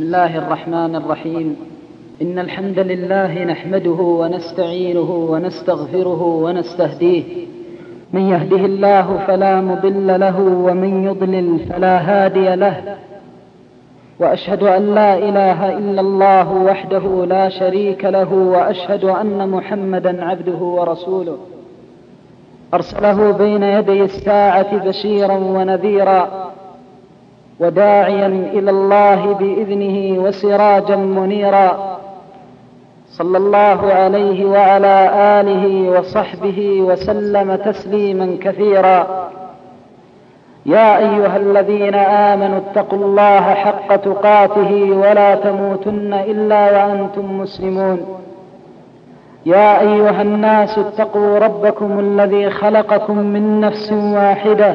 بسم الله الرحمن الرحيم. إن الحمد لله نحمده ونستعينه ونستغفره ونستهديه. من يهده الله فلا مضل له ومن يضلل فلا هادي له. وأشهد أن لا إله إلا الله وحده لا شريك له وأشهد أن محمدا عبده ورسوله. أرسله بين يدي الساعة بشيرا ونذيرا. وداعيا إلى الله بإذنه وسراجا منيرا. صلى الله عليه وعلى آله وصحبه وسلم تسليما كثيرا. يا أيها الذين آمنوا اتقوا الله حق تقاته ولا تموتن إلا وأنتم مسلمون. يا أيها الناس اتقوا ربكم الذي خلقكم من نفس واحدة.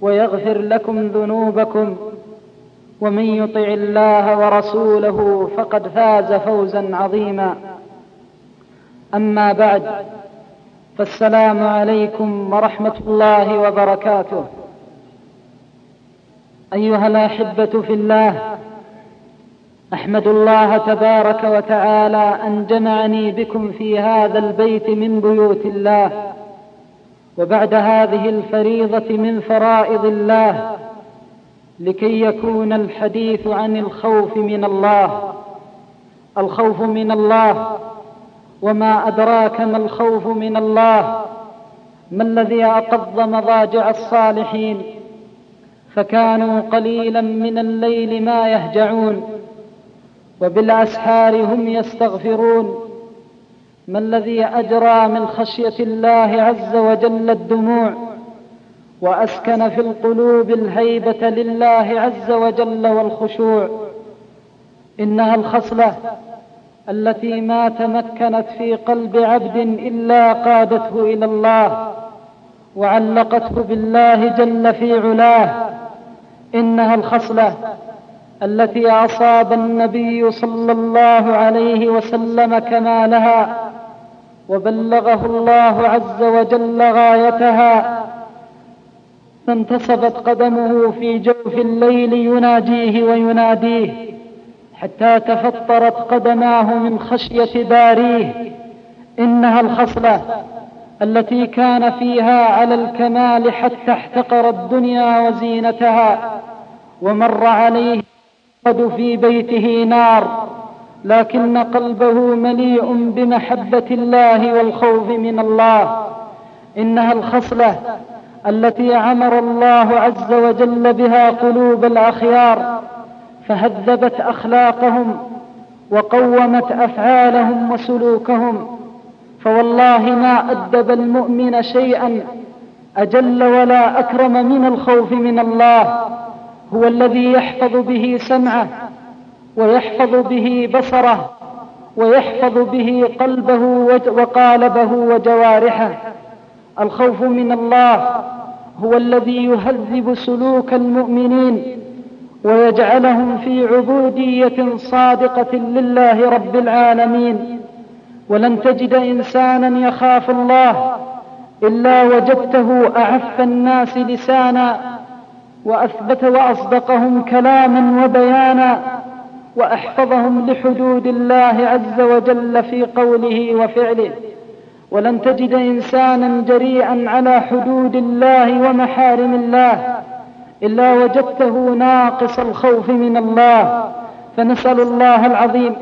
ويغفر لكم ذنوبكم ومن يطع الله ورسوله فقد فاز فوزا عظيما. أما بعد فالسلام عليكم ورحمة الله وبركاته. أيها الأحبة في الله أحمد الله تبارك وتعالى أن جمعني بكم في هذا البيت من بيوت الله. وبعد هذه الفريضة من فرائض الله لكي يكون الحديث عن الخوف من الله. الخوف من الله وما أدراك ما الخوف من الله؟ ما الذي أقض مضاجع الصالحين؟ فكانوا قليلا من الليل ما يهجعون وبالأسحار هم يستغفرون. ما الذي اجرى من خشية الله عز وجل الدموع وأسكن في القلوب الهيبة لله عز وجل والخشوع؟ إنها الخصلة التي ما تمكنت في قلب عبد إلا قادته إلى الله وعلقته بالله جل في علاه. إنها الخصلة التي أصاب النبي صلى الله عليه وسلم كمالها وبلغه الله عز وجل غايتها فانتصبت قدمه في جوف الليل يناجيه ويناديه حتى تفطرت قدماه من خشية باريه. إنها الخصلة التي كان فيها على الكمال حتى احتقر الدنيا وزينتها ومر عليه قد في بيته نار. لكن قلبه مليء بمحبة الله والخوف من الله. إنها الخصلة التي عمر الله عز وجل بها قلوب الأخيار فهذبت أخلاقهم وقومت أفعالهم وسلوكهم. فوالله ما أدب المؤمن شيئا أجل ولا أكرم من الخوف من الله. هو الذي يحفظ به سمعه ويحفظ به بصره ويحفظ به قلبه وقالبه وجوارحه. الخوف من الله هو الذي يهذب سلوك المؤمنين ويجعلهم في عبودية صادقة لله رب العالمين. ولن تجد إنسانا يخاف الله إلا وجدته أعف الناس لسانا وأثبت وأصدقهم كلاما وبيانا. وأحفظهم لحدود الله عز وجل في قوله وفعله. ولن تجد إنسانا جريئا على حدود الله ومحارم الله إلا وجدته ناقص الخوف من الله. فنسأل الله العظيم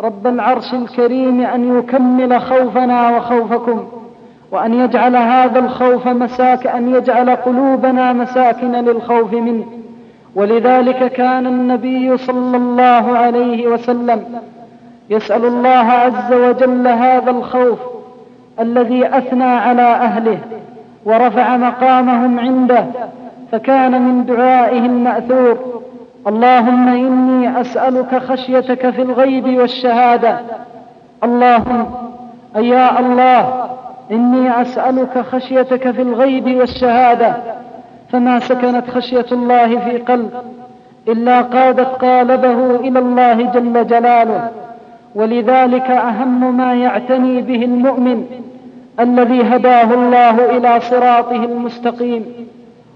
رب العرش الكريم أن يكمل خوفنا وخوفكم وأن يجعل هذا الخوف مساك أن يجعل قلوبنا مساكن للخوف منه. ولذلك كان النبي صلى الله عليه وسلم يسأل الله عز وجل هذا الخوف الذي أثنى على أهله ورفع مقامهم عنده فكان من دعائه المأثور اللهم إني أسألك خشيتك في الغيب والشهادة اللهم يا الله إني أسألك خشيتك في الغيب والشهادة فما سكنت خشية الله في قلب إلا قادت قالبه إلى الله جل جلاله. ولذلك أهم ما يعتني به المؤمن الذي هداه الله إلى صراطه المستقيم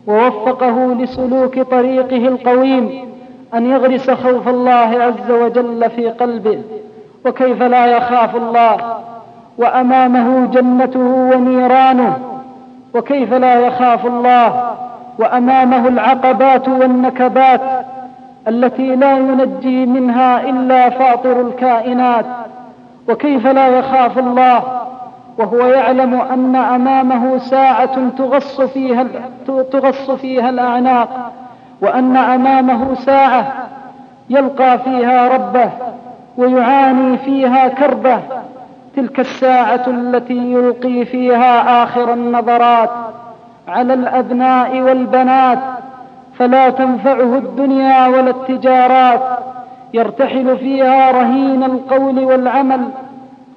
ووفقه لسلوك طريقه القويم أن يغرس خوف الله عز وجل في قلبه وكيف لا يخاف الله وأمامه جنته ونيرانه وكيف لا يخاف الله وأمامه العقبات والنكبات التي لا ينجي منها إلا فاطر الكائنات. وكيف لا يخاف الله؟ وهو يعلم أن أمامه ساعة تغص فيها, تغص فيها الأعناق وأن أمامه ساعة يلقى فيها ربه ويعاني فيها كربه. تلك الساعة التي يلقي فيها آخر النظرات. على الأبناء والبنات فلا تنفعه الدنيا ولا التجارات. يرتحل فيها رهين القول والعمل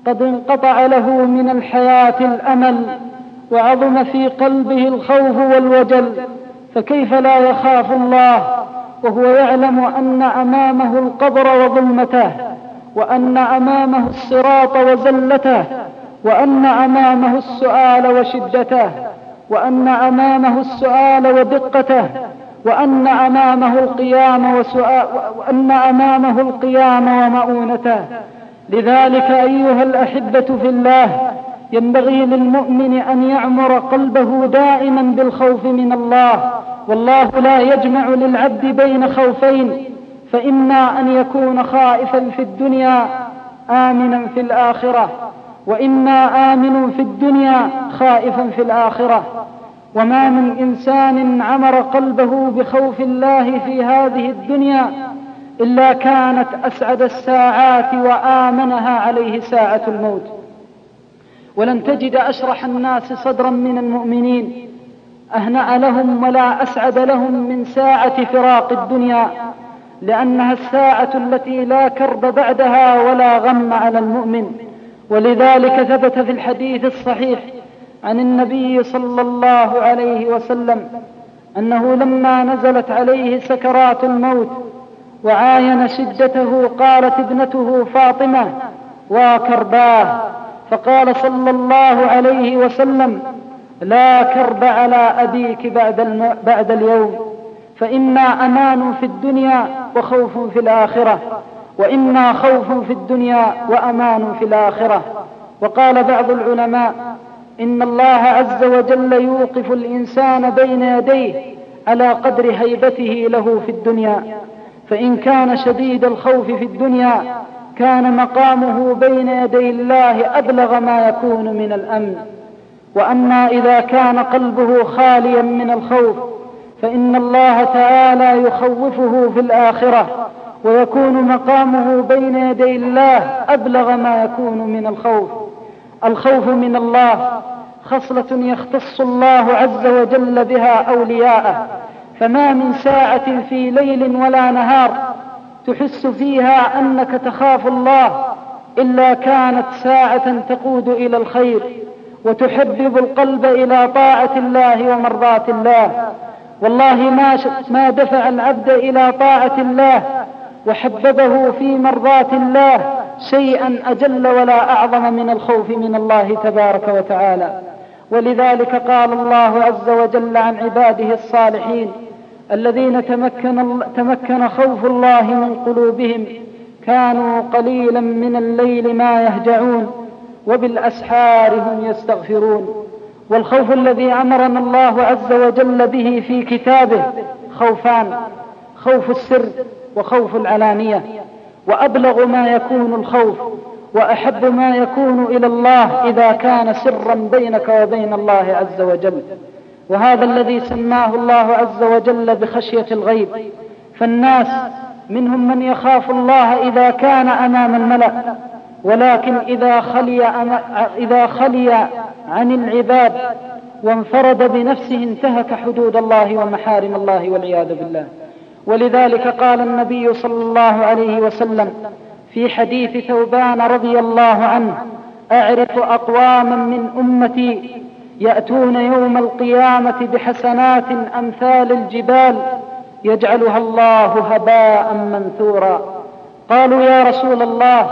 قد انقطع له من الحياة الأمل وعظم في قلبه الخوف والوجل. فكيف لا يخاف الله؟ وهو يعلم أن أمامه القبر وظلمته وأن أمامه الصراط وزلته وأن أمامه السؤال وشدته. وأن أمامه السؤال ودقته وأن أمامه القيام وسؤال وأن أمامه القيام ومؤونته. لذلك أيها الأحبة في الله ينبغي للمؤمن أن يعمر قلبه دائما بالخوف من الله. والله لا يجمع للعبد بين خوفين فإما أن يكون خائفا في الدنيا آمنا في الآخرة. وإما آمن في الدنيا خائفا في الآخرة. وما من إنسان عمر قلبه بخوف الله في هذه الدنيا إلا كانت أسعد الساعات وآمنها عليه ساعة الموت. ولن تجد أشرح الناس صدرا من المؤمنين. أهنأ لهم ولا أسعد لهم من ساعة فراق الدنيا لأنها الساعة التي لا كرب بعدها ولا غم على المؤمن. ولذلك ثبت في الحديث الصحيح عن النبي صلى الله عليه وسلم أنه لما نزلت عليه سكرات الموت وعاين شدته قالت ابنته فاطمة وكرباه فقال صلى الله عليه وسلم لا كرب على أبيك بعد, بعد اليوم فإنا أمان في الدنيا وخوف في الآخرة وإنا خوف في الدنيا وأمان في الآخرة. وقال بعض العلماء إن الله عز وجل يوقف الإنسان بين يديه على قدر هيبته له في الدنيا. فإن كان شديد الخوف في الدنيا كان مقامه بين يدي الله أبلغ ما يكون من الأمن. وأما إذا كان قلبه خاليا من الخوف فإن الله تعالى يخوفه في الآخرة. ويكون مقامه بين يدي الله أبلغ ما يكون من الخوف. الخوف من الله خصلة يختص الله عز وجل بها أولياءه. فما من ساعة في ليل ولا نهار تحس فيها أنك تخاف الله إلا كانت ساعة تقود إلى الخير وتحبب القلب إلى طاعة الله ومرضاة الله. والله ما, ما دفع العبد إلى طاعة الله وحببه في مرضاة الله شيئا أجل ولا أعظم من الخوف من الله تبارك وتعالى. ولذلك قال الله عز وجل عن عباده الصالحين الذين تمكن, تمكن خوف الله من قلوبهم كانوا قليلا من الليل ما يهجعون وبالأسحار هم يستغفرون. والخوف الذي أمرنا الله عز وجل به في كتابه خوفان خوف السر وخوف العلانية. وأبلغ ما يكون الخوف وأحب ما يكون إلى الله إذا كان سرا بينك وبين الله عز وجل. وهذا الذي سماه الله عز وجل بخشية الغيب. فالناس منهم من يخاف الله إذا كان أمام الملأ. ولكن إذا خلي, إذا خلي عن العباد وانفرد بنفسه انتهك حدود الله ومحارم الله والعياذ بالله. ولذلك قال النبي صلى الله عليه وسلم في حديث ثوبان رضي الله عنه أعرف أقواما من أمتي يأتون يوم القيامة بحسنات أمثال الجبال يجعلها الله هباء منثورا. قالوا يا رسول الله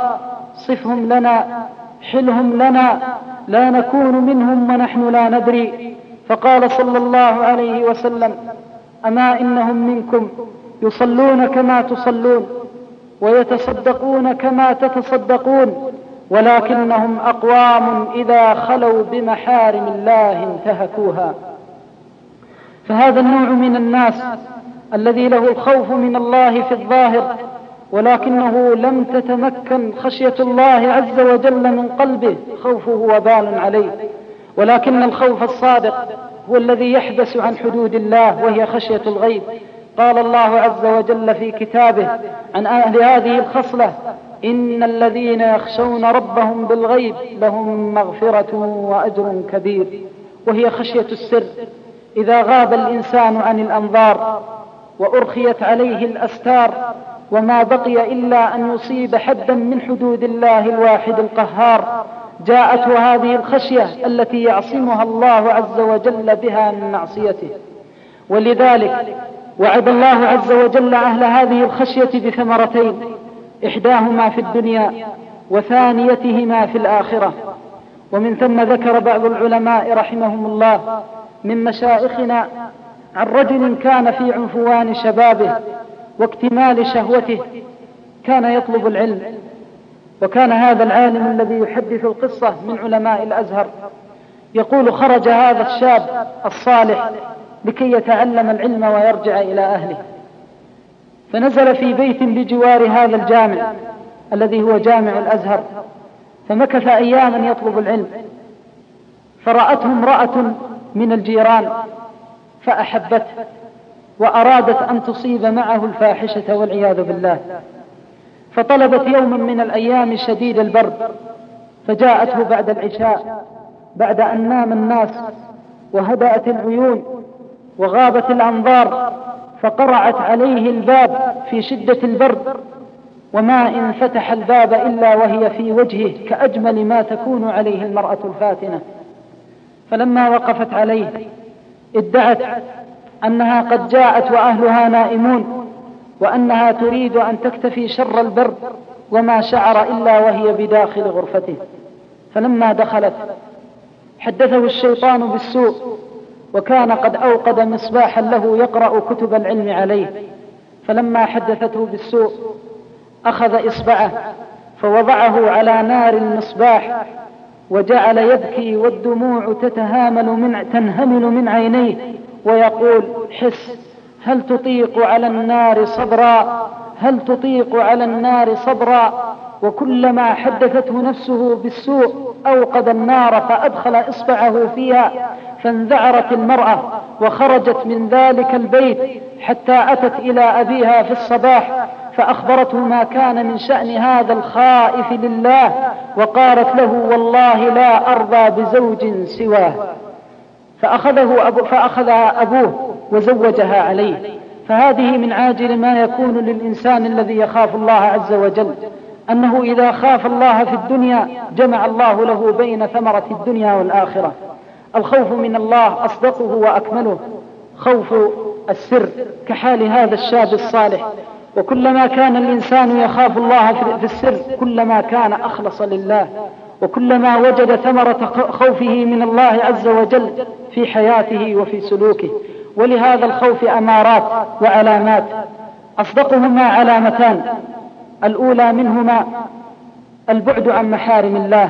صفهم لنا حلهم لنا لا نكون منهم ونحن لا ندري. فقال صلى الله عليه وسلم أما إنهم منكم؟ يصلون كما تصلون ويتصدقون كما تتصدقون ولكنهم أقوام إذا خلوا بمحارم الله انتهكوها. فهذا النوع من الناس الذي له الخوف من الله في الظاهر ولكنه لم تتمكن خشية الله عز وجل من قلبه خوفه وبال عليه. ولكن الخوف الصادق هو الذي يحبس عن حدود الله وهي خشية الغيب. قال الله عز وجل في كتابه عن أهل هذه الخصلة إن الذين يخشون ربهم بالغيب لهم مغفرة وأجر كبير وهي خشية السر. إذا غاب الإنسان عن الأنظار وأرخيت عليه الأستار وما بقي إلا أن يصيب حدا من حدود الله الواحد القهار جاءته هذه الخشية التي يعصمها الله عز وجل بها من معصيته. ولذلك وعد الله عز وجل أهل هذه الخشية بثمرتين إحداهما في الدنيا وثانيتهما في الآخرة. ومن ثم ذكر بعض العلماء رحمهم الله من مشائخنا عن رجل كان في عنفوان شبابه واكتمال شهوته كان يطلب العلم. وكان هذا العالم الذي يحدث القصة من علماء الأزهر. يقول خرج هذا الشاب الصالح لكي يتعلم العلم ويرجع إلى أهله. فنزل في بيت بجوار هذا الجامع الذي هو جامع الأزهر فمكث أياما يطلب العلم. فرأته امرأة من الجيران فأحبته وأرادت أن تصيب معه الفاحشة والعياذ بالله. فطلبت يوما من الأيام شديد البرد فجاءته بعد العشاء بعد أن نام الناس وهدأت العيون. وغابت الأنظار فقرعت عليه الباب في شدة البرد وما إن فتح الباب إلا وهي في وجهه كأجمل ما تكون عليه المرأة الفاتنة. فلما وقفت عليه ادعت أنها قد جاءت وأهلها نائمون وأنها تريد أن تكتفي شر البرد وما شعر إلا وهي بداخل غرفته. فلما دخلت حدثه الشيطان بالسوء وكان قد أوقد مصباحا له يقرأ كتب العلم عليه. فلما حدثته بالسوء أخذ إصبعه فوضعه على نار المصباح وجعل يبكي والدموع تتهامل من تنهمل من عينيه ويقول حس هل تطيق على النار صبرا؟ هل تطيق على النار صبرا؟ وكلما حدثته نفسه بالسوء أوقد النار فأدخل إصبعه فيها فانذعرت المرأة وخرجت من ذلك البيت حتى أتت إلى أبيها في الصباح فأخبرته ما كان من شأن هذا الخائف لله وقالت له والله لا أرضى بزوج سواه. فأخذه أبو فأخذ أبوه وزوجها عليه. فهذه من عاجل ما يكون للإنسان الذي يخاف الله عز وجل. أنه إذا خاف الله في الدنيا جمع الله له بين ثمرة الدنيا والآخرة. الخوف من الله أصدقه وأكمله. خوف السر كحال هذا الشاب الصالح. وكلما كان الإنسان يخاف الله في السر كلما كان أخلص لله. وكلما وجد ثمرة خوفه من الله عز وجل في حياته وفي سلوكه. ولهذا الخوف أمارات وعلامات أصدقهما علامتان. الأولى منهما البعد عن محارم الله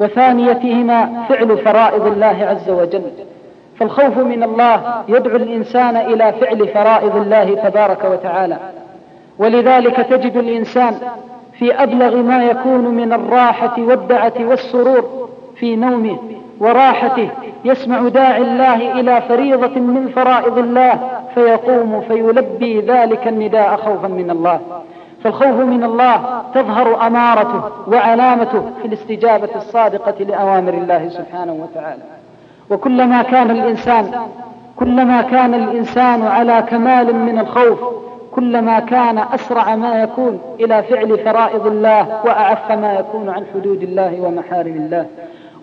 وثانيتهما فعل فرائض الله عز وجل. فالخوف من الله يدعو الإنسان إلى فعل فرائض الله تبارك وتعالى. ولذلك تجد الإنسان في أبلغ ما يكون من الراحة والدعة والسرور في نومه وراحته يسمع داعي الله إلى فريضة من فرائض الله فيقوم فيلبي ذلك النداء خوفا من الله. فالخوف من الله تظهر أمارته وعلامته في الاستجابة الصادقة لأوامر الله سبحانه وتعالى. وكلما كان الإنسان كلما كان الإنسان على كمال من الخوف كلما كان أسرع ما يكون إلى فعل فرائض الله وأعف ما يكون عن حدود الله ومحارم الله.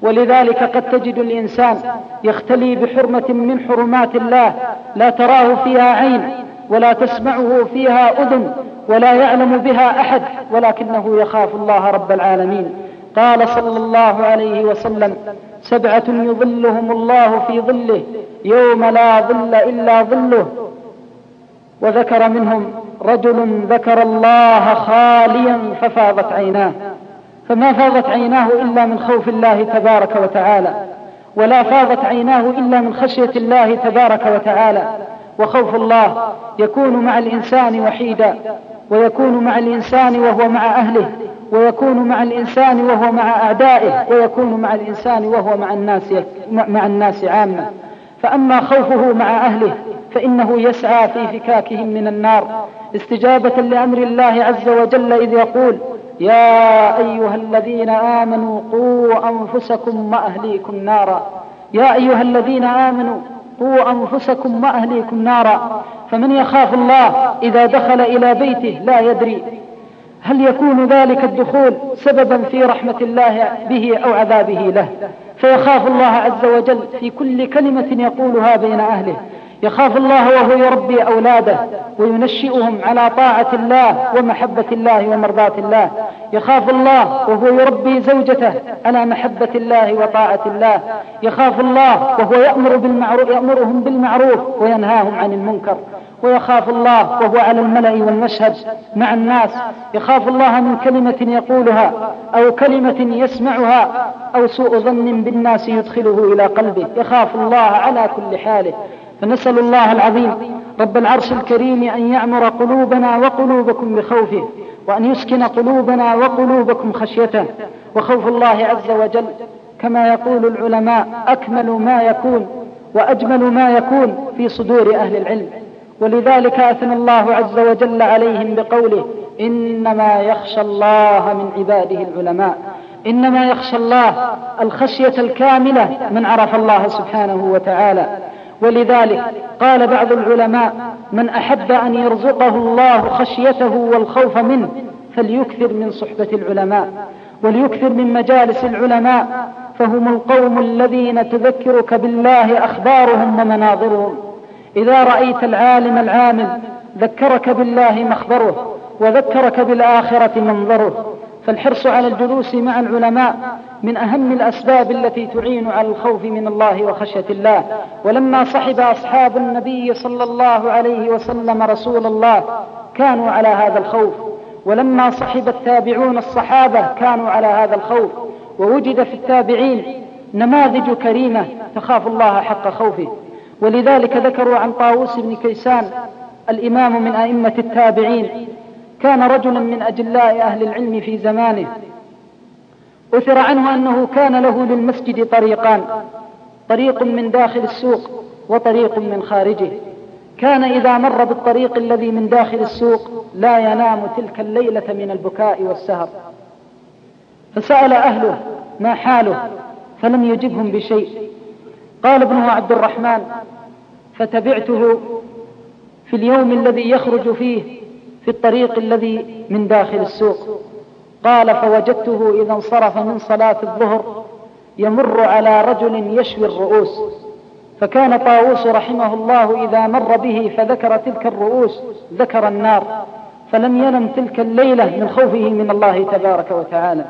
ولذلك قد تجد الإنسان يختلي بحرمة من حرمات الله لا تراه فيها عين ولا تسمعه فيها أذن ولا يعلم بها أحد ولكنه يخاف الله رب العالمين. قال صلى الله عليه وسلم سبعة يظلهم الله في ظله يوم لا ظل إلا ظله. وذكر منهم رجل ذكر الله خاليا ففاضت عيناه. فما فاضت عيناه إلا من خوف الله تبارك وتعالى ولا فاضت عيناه إلا من خشية الله تبارك وتعالى. وخوف الله يكون مع الإنسان وحيدا ويكون مع الإنسان وهو مع أهله ويكون مع الإنسان وهو مع أعدائه ويكون مع الإنسان وهو مع الناس مع الناس عامة. فأما خوفه مع أهله فإنه يسعى في فكاكهم من النار. استجابة لأمر الله عز وجل إذ يقول يا أيها الذين آمنوا قوا أنفسكم وأهليكم نارا. يا أيها الذين آمنوا قوا أنفسكم وأهليكم نارا فمن يخاف الله إذا دخل إلى بيته لا يدري هل يكون ذلك الدخول سببا في رحمة الله به أو عذابه له. فيخاف الله عز وجل في كل كلمة يقولها بين أهله. يخاف الله وهو يربي أولاده وينشئهم على طاعة الله ومحبة الله ومرضاة الله. يخاف الله وهو يربي زوجته على محبة الله وطاعة الله. يخاف الله وهو يأمر بالمعروف يأمرهم بالمعروف وينهاهم عن المنكر. ويخاف الله وهو على الملأ والمشهد مع الناس. يخاف الله من كلمة يقولها أو كلمة يسمعها أو سوء ظن بالناس يدخله إلى قلبه. يخاف الله على كل حاله. فنسأل الله العظيم رب العرش الكريم أن يعمر قلوبنا وقلوبكم بخوفه وأن يسكن قلوبنا وقلوبكم خشيته. وخوف الله عز وجل كما يقول العلماء أكمل ما يكون وأجمل ما يكون في صدور أهل العلم. ولذلك أثنى الله عز وجل عليهم بقوله إنما يخشى الله من عباده العلماء. إنما يخشى الله الخشية الكاملة من عرف الله سبحانه وتعالى. ولذلك قال بعض العلماء من أحب أن يرزقه الله خشيته والخوف منه فليكثر من صحبة العلماء وليكثر من مجالس العلماء فهم القوم الذين تذكرك بالله أخبارهم ومناظرهم. إذا رأيت العالم العامل ذكرك بالله مخبره وذكرك بالآخرة منظره. فالحرص على الجلوس مع العلماء من أهم الأسباب التي تعين على الخوف من الله وخشية الله. ولما صحب أصحاب النبي صلى الله عليه وسلم رسول الله كانوا على هذا الخوف. ولما صحب التابعون الصحابة كانوا على هذا الخوف. ووجد في التابعين نماذج كريمة تخاف الله حق خوفه. ولذلك ذكروا عن طاووس بن كيسان الإمام من أئمة التابعين كان رجلا من أجلاء أهل العلم في زمانه. أثر عنه أنه كان له للمسجد طريقان طريق من داخل السوق وطريق من خارجه. كان إذا مر بالطريق الذي من داخل السوق لا ينام تلك الليلة من البكاء والسهر. فسأل أهله ما حاله فلم يجبهم بشيء. قال ابنه عبد الرحمن فتبعته في اليوم الذي يخرج فيه في الطريق الذي من داخل السوق. قال فوجدته إذا انصرف من صلاة الظهر يمر على رجل يشوي الرؤوس. فكان طاووس رحمه الله إذا مر به فذكر تلك الرؤوس ذكر النار. فلم ينم تلك الليلة من خوفه من الله تبارك وتعالى.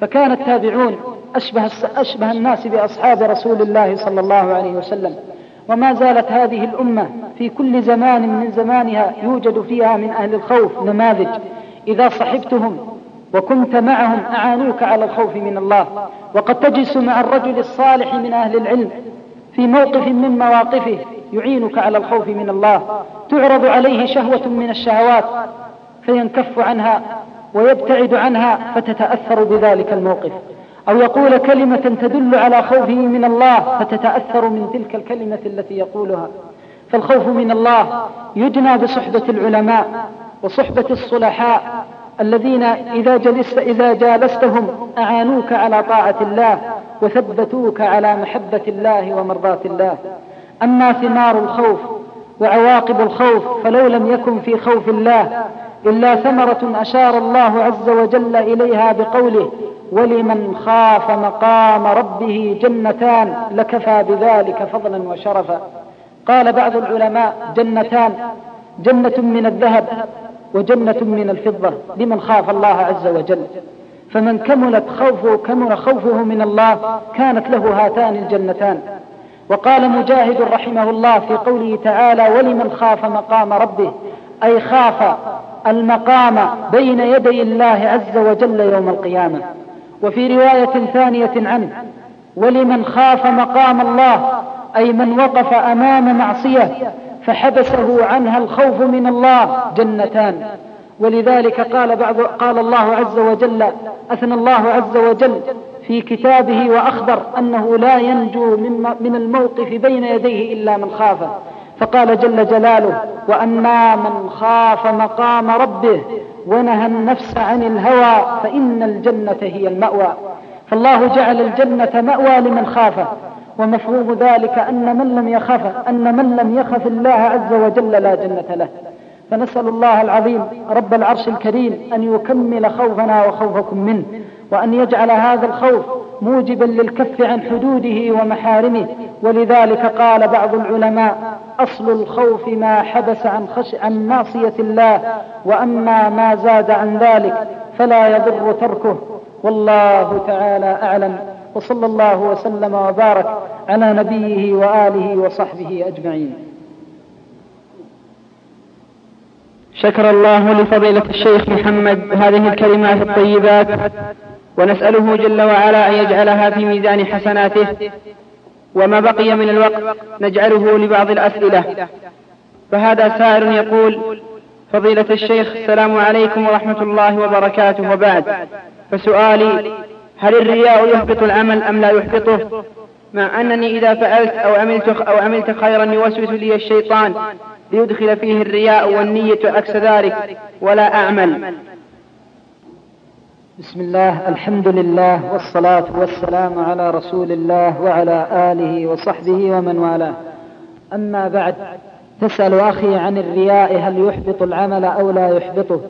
فكان التابعون أشبه, أشبه الناس بأصحاب رسول الله صلى الله عليه وسلم. وما زالت هذه الأمة في كل زمان من زمانها يوجد فيها من أهل الخوف نماذج. إذا صحبتهم وكنت معهم أعانوك على الخوف من الله. وقد تجلس مع الرجل الصالح من أهل العلم في موقف من مواقفه يعينك على الخوف من الله. تعرض عليه شهوة من الشهوات فينكف عنها ويبتعد عنها فتتأثر بذلك الموقف. أو يقول كلمة تدل على خوفه من الله فتتأثر من تلك الكلمة التي يقولها. فالخوف من الله يجنى بصحبة العلماء وصحبة الصلحاء الذين إذا جلست إذا جالستهم أعانوك على طاعة الله وثبتوك على محبة الله ومرضاة الله. أما ثمار الخوف وعواقب الخوف فلو لم يكن في خوف الله إلا ثمرة أشار الله عز وجل إليها بقوله ولمن خاف مقام ربه جنتان لكفى بذلك فضلا وشرفا. قال بعض العلماء جنتان جنة من الذهب وجنة من الفضة. لمن خاف الله عز وجل؟ فمن كملت خوفه كمل خوفه من الله كانت له هاتان الجنتان. وقال مجاهد رحمه الله في قوله تعالى ولمن خاف مقام ربه أي خاف المقام بين يدي الله عز وجل يوم القيامة. وفي رواية ثانية عنه ولمن خاف مقام الله أي من وقف أمام معصية فحبسه عنها الخوف من الله جنتان. ولذلك قال بعض قال الله عز وجل أثنى الله عز وجل في كتابه وأخبر أنه لا ينجو من الموقف بين يديه إلا من خافه. فقال جل جلاله وأما من خاف مقام ربه ونهى النفس عن الهوى فإن الجنة هي المأوى. فالله جعل الجنة مأوى لمن خافه ومفهوم ذلك أن من لم يخف أن من لم يخف الله عز وجل لا جنة له. فنسأل الله العظيم رب العرش الكريم أن يكمل خوفنا وخوفكم منه وأن يجعل هذا الخوف موجبا للكف عن حدوده ومحارمه. ولذلك قال بعض العلماء أصل الخوف ما حبس عن, خش عن معصية الله وأما ما زاد عن ذلك فلا يضر تركه. والله تعالى أعلم. وصلى الله وسلم وبارك على نبيه وآله وصحبه أجمعين. شكر الله لفضيلة الشيخ محمد هذه الكلمات الطيبات ونسأله جل وعلا أن يجعلها في ميزان حسناته وما بقي من الوقت نجعله لبعض الأسئلة. فهذا سائر يقول فضيلة الشيخ السلام عليكم ورحمة الله وبركاته. وبعد فسؤالي هل الرياء يحبط العمل أم لا يحبطه؟ مع أنني إذا فعلت أو عملت, أو عملت خيرا يوسوس لي الشيطان ليدخل فيه الرياء والنية عكس ذلك ولا أعمل. بسم الله الحمد لله والصلاة والسلام على رسول الله وعلى آله وصحبه ومن والاه. أما بعد تسأل أخي عن الرياء هل يحبط العمل أو لا يحبطه؟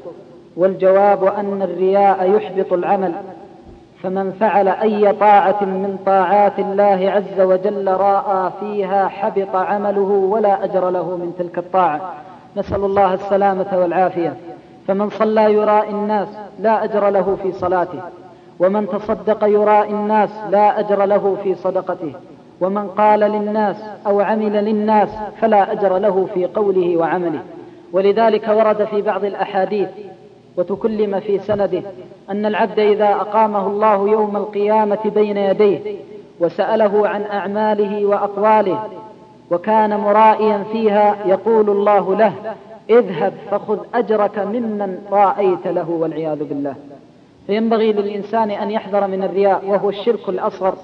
والجواب أن الرياء يحبط العمل. فمن فعل أي طاعة من طاعات الله عز وجل راى فيها حبط عمله ولا أجر له من تلك الطاعة. نسأل الله السلامة والعافية. فمن صلى يراء الناس لا أجر له في صلاته. ومن تصدق يراء الناس لا أجر له في صدقته. ومن قال للناس أو عمل للناس فلا أجر له في قوله وعمله. ولذلك ورد في بعض الأحاديث وتكلم في سنده أن العبد إذا أقامه الله يوم القيامة بين يديه وسأله عن أعماله وأقواله وكان مرائيا فيها يقول الله له اذهب فخذ أجرك ممن رأيت له والعياذ بالله. فينبغي للإنسان أن يحذر من الرياء وهو الشرك الأصغر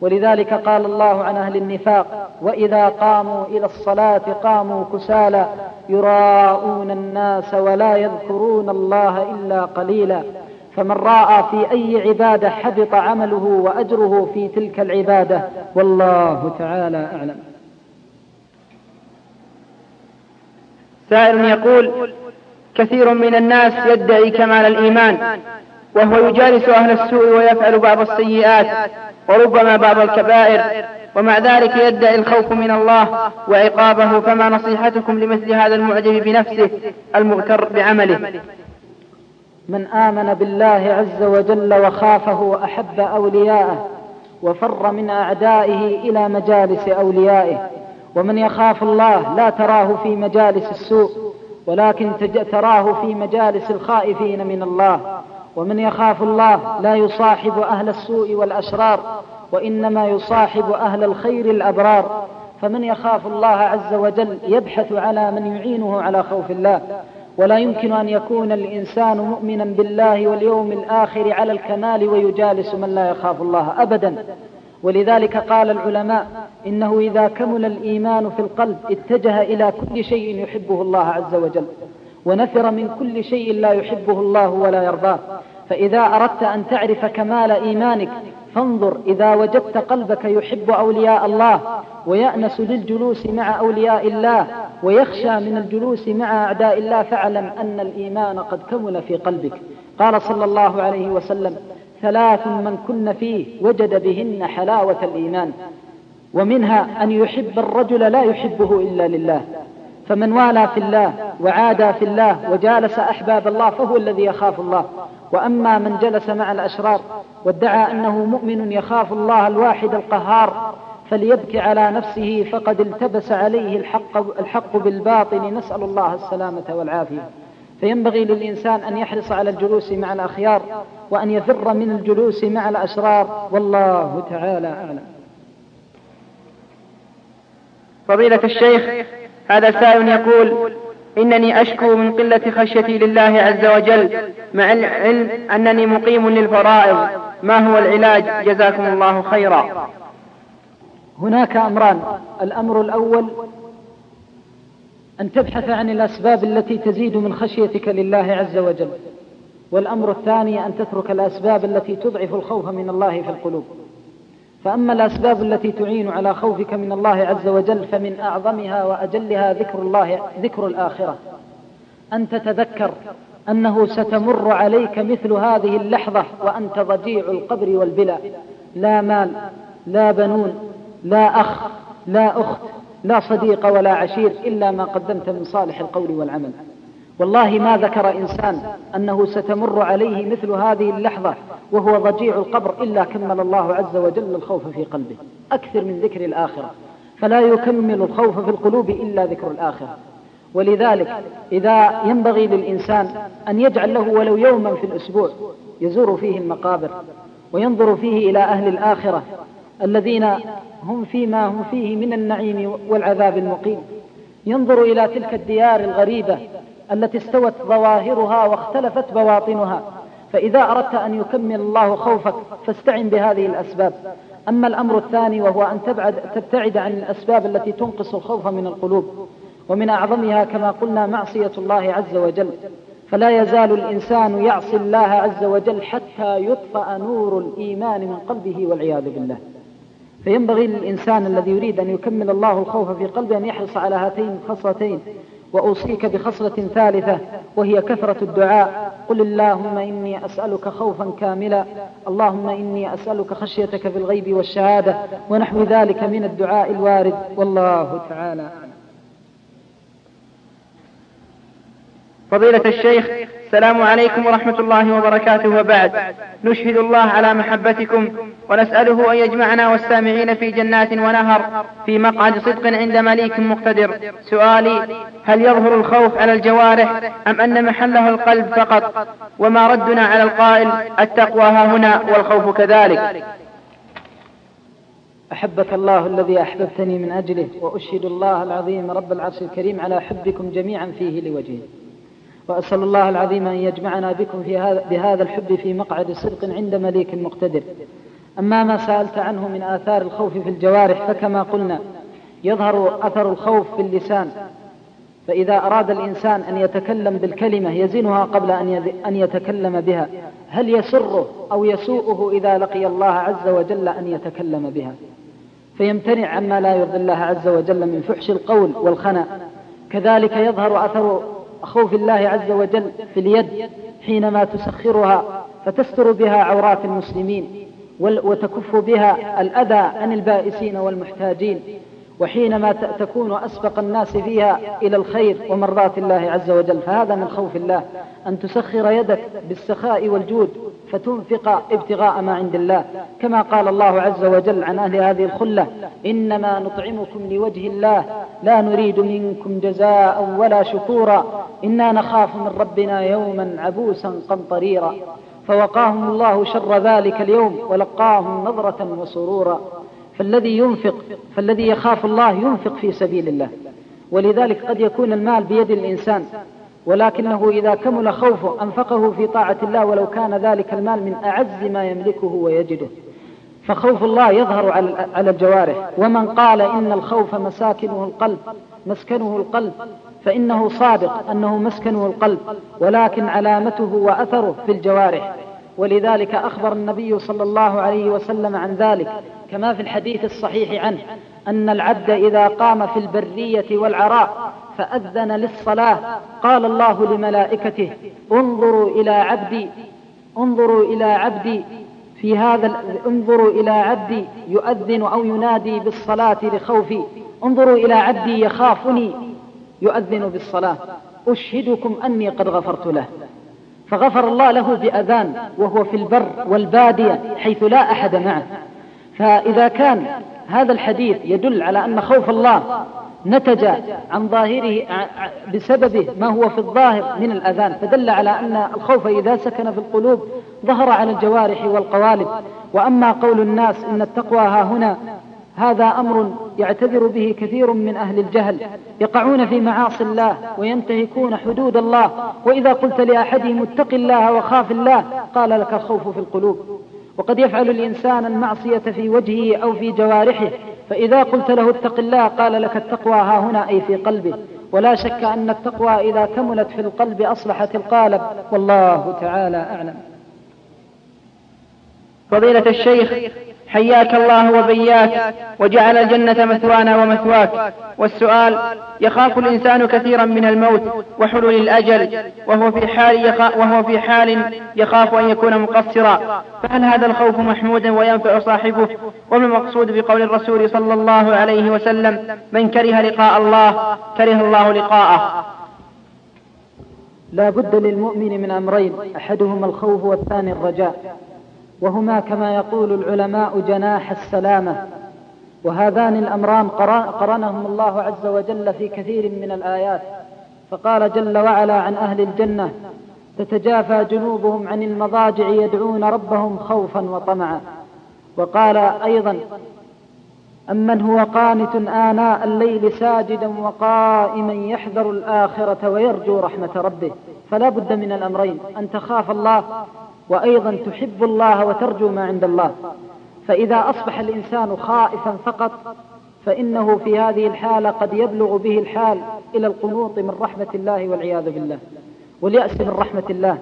ولذلك قال الله عن أهل النفاق وإذا قاموا إلى الصلاة قاموا كسالى يراءون الناس ولا يذكرون الله إلا قليلا. فمن راى في أي عبادة حبط عمله وأجره في تلك العبادة والله تعالى أعلم. سائل يقول كثير من الناس يدعي كمال الإيمان. وهو يجالس أهل السوء ويفعل بعض السيئات وربما بعض الكبائر ومع ذلك يدعي الخوف من الله وعقابه فما نصيحتكم لمثل هذا المعجب بنفسه المغتر بعمله؟ من آمن بالله عز وجل وخافه وأحب أولياءه وفر من أعدائه إلى مجالس أوليائه ومن يخاف الله لا تراه في مجالس السوء ولكن تراه في مجالس الخائفين من الله ومن يخاف الله لا يصاحب أهل السوء والأشرار وإنما يصاحب أهل الخير الأبرار. فمن يخاف الله عز وجل يبحث على من يعينه على خوف الله. ولا يمكن أن يكون الإنسان مؤمنا بالله واليوم الآخر على الكمال ويجالس من لا يخاف الله أبدا. ولذلك قال العلماء إنه إذا كمل الإيمان في القلب اتجه إلى كل شيء يحبه الله عز وجل. ونفر من كل شيء لا يحبه الله ولا يرضاه. فإذا أردت أن تعرف كمال إيمانك فانظر إذا وجدت قلبك يحب أولياء الله ويأنس للجلوس مع أولياء الله ويخشى من الجلوس مع أعداء الله فاعلم أن الإيمان قد كمل في قلبك. قال صلى الله عليه وسلم ثلاث من كن فيه وجد بهن حلاوة الإيمان ومنها أن يحب الرجل لا يحبه إلا لله. فمن والى في الله وعادى في الله وجالس أحباب الله فهو الذي يخاف الله. وأما من جلس مع الأشرار وادعى أنه مؤمن يخاف الله الواحد القهار فليبكي على نفسه فقد التبس عليه الحق, الحق بالباطل نسأل الله السلامة والعافية. فينبغي للإنسان أن يحرص على الجلوس مع الأخيار وأن يفر من الجلوس مع الأشرار. والله تعالى أعلم. فضيلة الشيخ هذا سائل يقول إنني أشكو من قلة خشيتي لله عز وجل مع العلم أنني مقيم للفرائض. ما هو العلاج؟ جزاكم الله خيرا. هناك أمران. الأمر الأول أن تبحث عن الأسباب التي تزيد من خشيتك لله عز وجل. والأمر الثاني أن تترك الأسباب التي تضعف الخوف من الله في القلوب. فأما الأسباب التي تعين على خوفك من الله عز وجل فمن أعظمها وأجلها ذكر الله ذكر الآخرة. أن تتذكر أنه ستمر عليك مثل هذه اللحظة وأنت ضجيع القبر والبلا. لا مال لا بنون لا أخ لا أخت لا صديق ولا عشير إلا ما قدمت من صالح القول والعمل. والله ما ذكر إنسان أنه ستمر عليه مثل هذه اللحظة وهو ضجيع القبر إلا كمل الله عز وجل الخوف في قلبه. أكثر من ذكر الآخرة. فلا يكمل الخوف في القلوب إلا ذكر الآخرة. ولذلك إذا ينبغي للإنسان أن يجعل له ولو يوما في الأسبوع يزور فيه المقابر وينظر فيه إلى أهل الآخرة الذين هم فيما هم فيه من النعيم والعذاب المقيم. ينظر إلى تلك الديار الغريبة التي استوت ظواهرها واختلفت بواطنها. فإذا أردت أن يكمل الله خوفك فاستعن بهذه الأسباب. أما الأمر الثاني وهو أن تبعد تبتعد عن الأسباب التي تنقص الخوف من القلوب. ومن أعظمها كما قلنا معصية الله عز وجل. فلا يزال الإنسان يعصي الله عز وجل حتى يطفأ نور الإيمان من قلبه والعياذ بالله. فينبغي للإنسان الذي يريد أن يكمل الله الخوف في قلبه أن يحرص على هاتين الخصلتين وأوصيك بخصلة ثالثة وهي كثرة الدعاء. قل اللهم إني أسألك خوفا كاملا. اللهم إني أسألك خشيتك في الغيب والشهادة ونحو ذلك من الدعاء الوارد. والله تعالى أعلم. فضيلة الشيخ السلام عليكم ورحمة الله وبركاته. وبعد نشهد الله على محبتكم ونسأله أن يجمعنا والسامعين في جنات ونهر في مقعد صدق عند مليك مقتدر. سؤالي هل يظهر الخوف على الجوارح أم أن محله القلب فقط؟ وما ردنا على القائل التقوى ها هنا والخوف كذلك. أحبك الله الذي أحببتني من أجله وأشهد الله العظيم رب العرش الكريم على حبكم جميعا فيه لوجهه. وأسأل الله العظيم أن يجمعنا بكم في هذا بهذا الحب في مقعد صدق عند مليك مقتدر. أما ما سألت عنه من آثار الخوف في الجوارح فكما قلنا يظهر أثر الخوف في اللسان. فإذا أراد الإنسان أن يتكلم بالكلمة يزنها قبل أن يتكلم بها. هل يسره أو يسوءه إذا لقي الله عز وجل أن يتكلم بها؟ فيمتنع عما لا يرضي الله عز وجل من فحش القول والخنا كذلك يظهر أثر خوف الله عز وجل في اليد حينما تسخرها فتستر بها عورات المسلمين وتكف بها الأذى عن البائسين والمحتاجين. وحينما تكون أسبق الناس فيها إلى الخير ومرضاة الله عز وجل فهذا من خوف الله. أن تسخر يدك بالسخاء والجود فتنفق ابتغاء ما عند الله. كما قال الله عز وجل عن أهل هذه الخلة إنما نطعمكم لوجه الله لا نريد منكم جزاء ولا شكورا. إنا نخاف من ربنا يوما عبوسا قمطريرا. فوقاهم الله شر ذلك اليوم ولقاهم نظرة وسرورا. فالذي ينفق فالذي يخاف الله ينفق في سبيل الله. ولذلك قد يكون المال بيد الإنسان. ولكنه إذا كمل خوفه أنفقه في طاعة الله ولو كان ذلك المال من أعز ما يملكه ويجده. فخوف الله يظهر على الجوارح. ومن قال إن الخوف مساكنه القلب مسكنه القلب فإنه صادق أنه مسكنه القلب ولكن علامته وأثره في الجوارح. ولذلك أخبر النبي صلى الله عليه وسلم عن ذلك كما في الحديث الصحيح عنه أن العبد إذا قام في البرية والعراء فأذن للصلاة قال الله لملائكته انظروا إلى عبدي انظروا إلى عبدي في هذا انظروا إلى عبدي يؤذن أو ينادي بالصلاة لخوفي انظروا إلى عبدي يخافني يؤذن بالصلاة. أشهدكم أني قد غفرت له. فغفر الله له بأذان وهو في البر والبادية حيث لا أحد معه. فإذا كان هذا الحديث يدل على أن خوف الله نتج عن ظاهره بسببه ما هو في الظاهر من الأذان فدل على أن الخوف إذا سكن في القلوب ظهر على الجوارح والقوالب. وأما قول الناس إن التقوى ها هنا هذا أمر يعتذر به كثير من أهل الجهل يقعون في معاصي الله وينتهكون حدود الله. وإذا قلت لأحدهم اتق الله وخاف الله قال لك الخوف في القلوب. وقد يفعل الإنسان المعصية في وجهه أو في جوارحه فإذا قلت له اتق الله قال لك التقوى ها هنا أي في قلبه. ولا شك أن التقوى إذا كملت في القلب أصلحت القالب. والله تعالى أعلم. فضيلة الشيخ حياك الله وبياك وجعل الجنة مثوانا ومثواك. والسؤال يخاف الإنسان كثيرا من الموت وحلول الأجل وهو في حال وهو في حال يخاف أن يكون مقصرا. فهل هذا الخوف محمود وينفع صاحبه؟ وما المقصود بقول الرسول صلى الله عليه وسلم من كره لقاء الله كره الله لقاءه لا بد للمؤمن من أمرين أحدهما الخوف والثاني الرجاء. وهما كما يقول العلماء جناح السلامة. وهذان الأمران قرنهم الله عز وجل في كثير من الآيات. فقال جل وعلا عن أهل الجنة تتجافى جنوبهم عن المضاجع يدعون ربهم خوفا وطمعا. وقال أيضا أمن هو قانت آناء الليل ساجدا وقائما يحذر الآخرة ويرجو رحمة ربه. فلا بد من الأمرين أن تخاف الله وأيضا تحب الله وترجو ما عند الله. فإذا أصبح الإنسان خائفا فقط فإنه في هذه الحالة قد يبلغ به الحال إلى القنوط من رحمة الله والعياذ بالله واليأس من رحمة الله.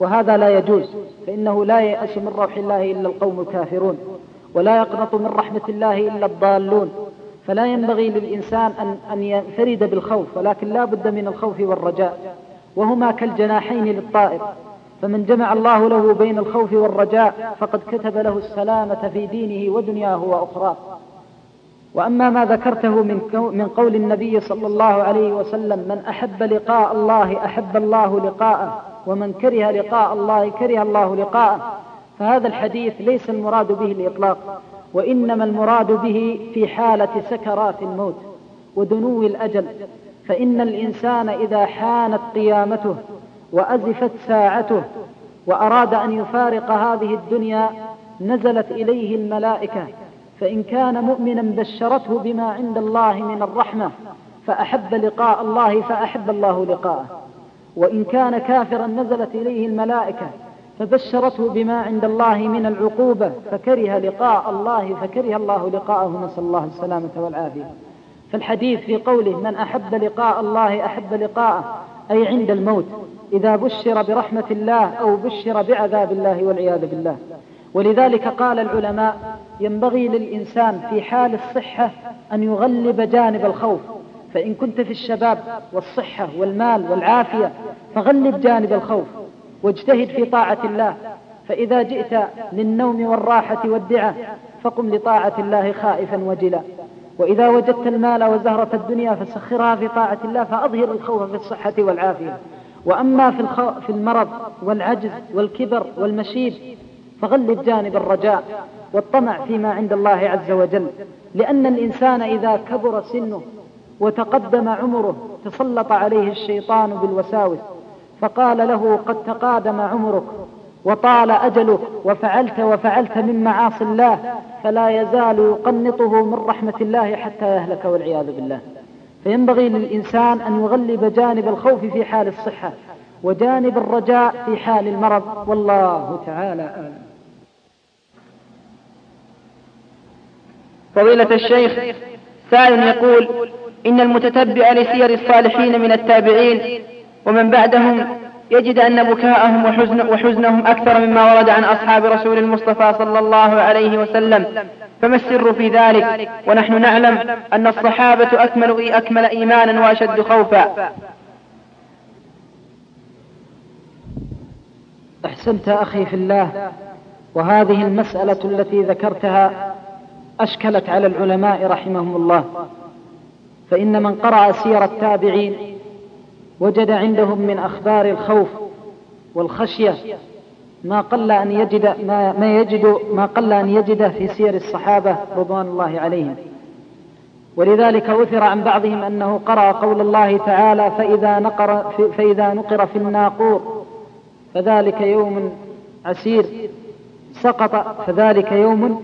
وهذا لا يجوز فإنه لا يأس من روح الله إلا القوم الكافرون ولا يقنط من رحمة الله إلا الضالون. فلا ينبغي للإنسان أن, أن ينفرد بالخوف ولكن لا بد من الخوف والرجاء. وهما كالجناحين للطائر. فمن جمع الله له بين الخوف والرجاء فقد كتب له السلامة في دينه ودنياه وأخراه. وأما ما ذكرته من, من قول النبي صلى الله عليه وسلم من أحب لقاء الله أحب الله لقاءه ومن كره لقاء الله كره الله لقاءه. فهذا الحديث ليس المراد به الإطلاق وإنما المراد به في حالة سكرات الموت ودنو الأجل. فإن الإنسان إذا حانت قيامته وأزفت ساعته وأراد أن يفارق هذه الدنيا نزلت إليه الملائكة فإن كان مؤمنا بشرته بما عند الله من الرحمة فأحب لقاء الله فأحب الله لقاءه. وإن كان كافرا نزلت إليه الملائكة فبشرته بما عند الله من العقوبة فكره لقاء الله فكره الله لقاءه نسأل الله السلامة والعافية. فالحديث في قوله من أحب لقاء الله أحب لقاءه أي عند الموت إذا بشر برحمة الله أو بشر بعذاب الله والعياذ بالله. ولذلك قال العلماء ينبغي للإنسان في حال الصحة أن يغلب جانب الخوف. فإن كنت في الشباب والصحة والمال والعافية فغلب جانب الخوف واجتهد في طاعة الله. فإذا جئت للنوم والراحة والدعة فقم لطاعة الله خائفا وجلا. وإذا وجدت المال وزهرة الدنيا فسخرها في طاعة الله فأظهر الخوف في الصحة والعافية. وأما في, الخ... في المرض والعجز والكبر والمشيب فغلب جانب الرجاء والطمع فيما عند الله عز وجل. لأن الإنسان إذا كبر سنه وتقدم عمره تسلط عليه الشيطان بالوساوس. فقال له قد تقادم عمرك وطال أجلك وفعلت وفعلت من معاصي الله فلا يزال يقنطه من رحمة الله حتى يهلك والعياذ بالله. فينبغي للإنسان أن يغلب جانب الخوف في حال الصحة وجانب الرجاء في حال المرض. والله تعالى أعلم. فضيلة الشيخ سائل يقول إن المتتبع لسير الصالحين من التابعين ومن بعدهم يجد أن بكاءهم وحزن وحزنهم أكثر مما ورد عن أصحاب رسول المصطفى صلى الله عليه وسلم. فما السر في ذلك؟ ونحن نعلم أن الصحابة أكمل أكمل إيمانا وأشد خوفا. أحسنت أخي في الله وهذه المسألة التي ذكرتها أشكلت على العلماء رحمهم الله. فإن من قرأ سير التابعين وجد عندهم من أخبار الخوف والخشية ما قل أن يجد ما, ما يجد ما قل أن يجده في سير الصحابة رضوان الله عليهم. ولذلك أثر عن بعضهم أنه قرأ قول الله تعالى فإذا نقر فإذا نقر في الناقور فذلك يوم عسير. سقط فذلك يوم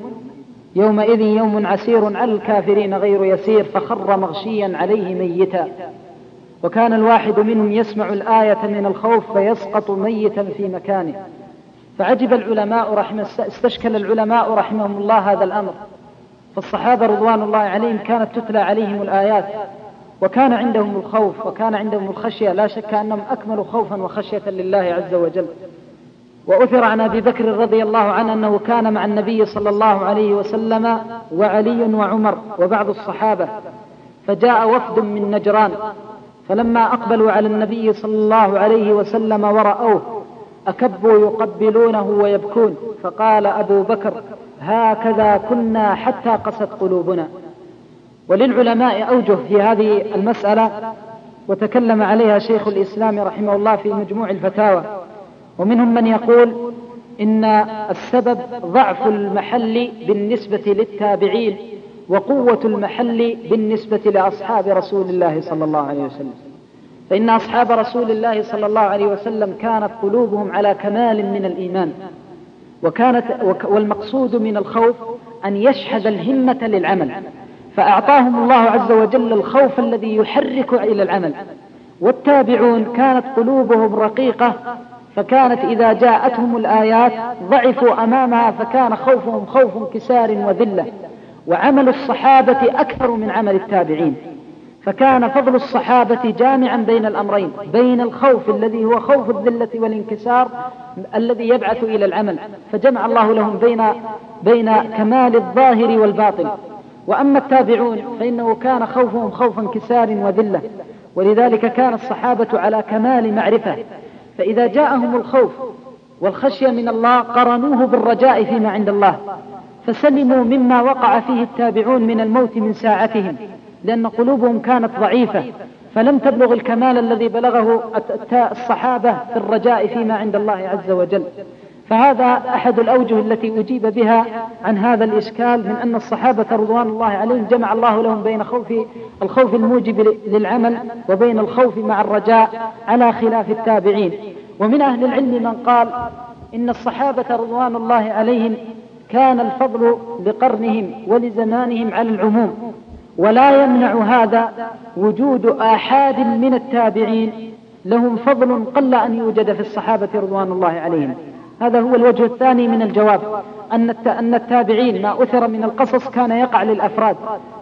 يومئذ يوم عسير على الكافرين غير يسير فخر مغشيا عليه ميتا. وكان الواحد منهم يسمع الآية من الخوف فيسقط ميتا في مكانه. فعجب العلماء رحمه استشكل العلماء رحمهم الله هذا الأمر. فالصحابة رضوان الله عليهم كانت تتلى عليهم الآيات. وكان عندهم الخوف وكان عندهم الخشية. لا شك أنهم أكملوا خوفا وخشية لله عز وجل. وأثر عن أبي بكر رضي الله عنه أنه كان مع النبي صلى الله عليه وسلم وعلي وعمر وبعض الصحابة. فجاء وفد من نجران. فلما أقبلوا على النبي صلى الله عليه وسلم ورأوه أكبوا يقبلونه ويبكون. فقال أبو بكر هكذا كنا حتى قست قلوبنا. وللعلماء أوجه في هذه المسألة وتكلم عليها شيخ الإسلام رحمه الله في مجموع الفتاوى. ومنهم من يقول إن السبب ضعف المحل بالنسبة للتابعين. وقوة المحل بالنسبة لأصحاب رسول الله صلى الله عليه وسلم. فإن أصحاب رسول الله صلى الله عليه وسلم كانت قلوبهم على كمال من الإيمان وكانت والمقصود من الخوف أن يشحذ الهمة للعمل. فأعطاهم الله عز وجل الخوف الذي يحرك إلى العمل. والتابعون كانت قلوبهم رقيقة فكانت إذا جاءتهم الآيات ضعفوا أمامها فكان خوفهم خوف انكسار وذلة. وعمل الصحابة أكثر من عمل التابعين. فكان فضل الصحابة جامعا بين الأمرين بين الخوف الذي هو خوف الذلة والانكسار الذي يبعث إلى العمل. فجمع الله لهم بين بين كمال الظاهر والباطن. وأما التابعون فإنه كان خوفهم خوف انكسار وذلة. ولذلك كان الصحابة على كمال معرفة. فإذا جاءهم الخوف والخشية من الله قرنوه بالرجاء فيما عند الله. فسلموا مما وقع فيه التابعون من الموت من ساعتهم لأن قلوبهم كانت ضعيفة. فلم تبلغ الكمال الذي بلغه الصحابة في الرجاء فيما عند الله عز وجل. فهذا أحد الأوجه التي أجيب بها عن هذا الإشكال من أن الصحابة رضوان الله عليهم جمع الله لهم بين خوف الخوف الموجب للعمل وبين الخوف مع الرجاء على خلاف التابعين. ومن أهل العلم من قال إن الصحابة رضوان الله عليهم كان الفضل لقرنهم ولزمانهم على العموم. ولا يمنع هذا وجود آحاد من التابعين. لهم فضل قل أن يوجد في الصحابة رضوان الله عليهم. هذا هو الوجه الثاني من الجواب. أن أن التابعين ما أثر من القصص كان يقع للأفراد.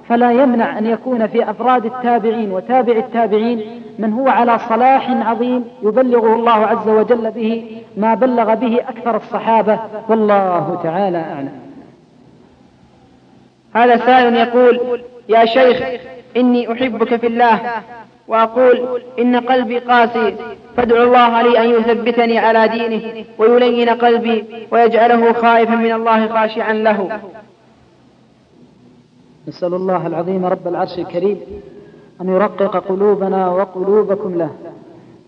فلا يمنع أن يكون في أفراد التابعين وتابع التابعين من هو على صلاح عظيم يبلغه الله عز وجل به ما بلغ به أكثر الصحابة. والله تعالى أعلم. هذا سائل يقول يا شيخ إني أحبك في الله. وأقول إن قلبي قاسي فادعو الله لي أن يثبتني على دينه ويلين قلبي ويجعله خائفا من الله خاشعا له. نسأل الله العظيم رب العرش الكريم أن يرقق قلوبنا وقلوبكم له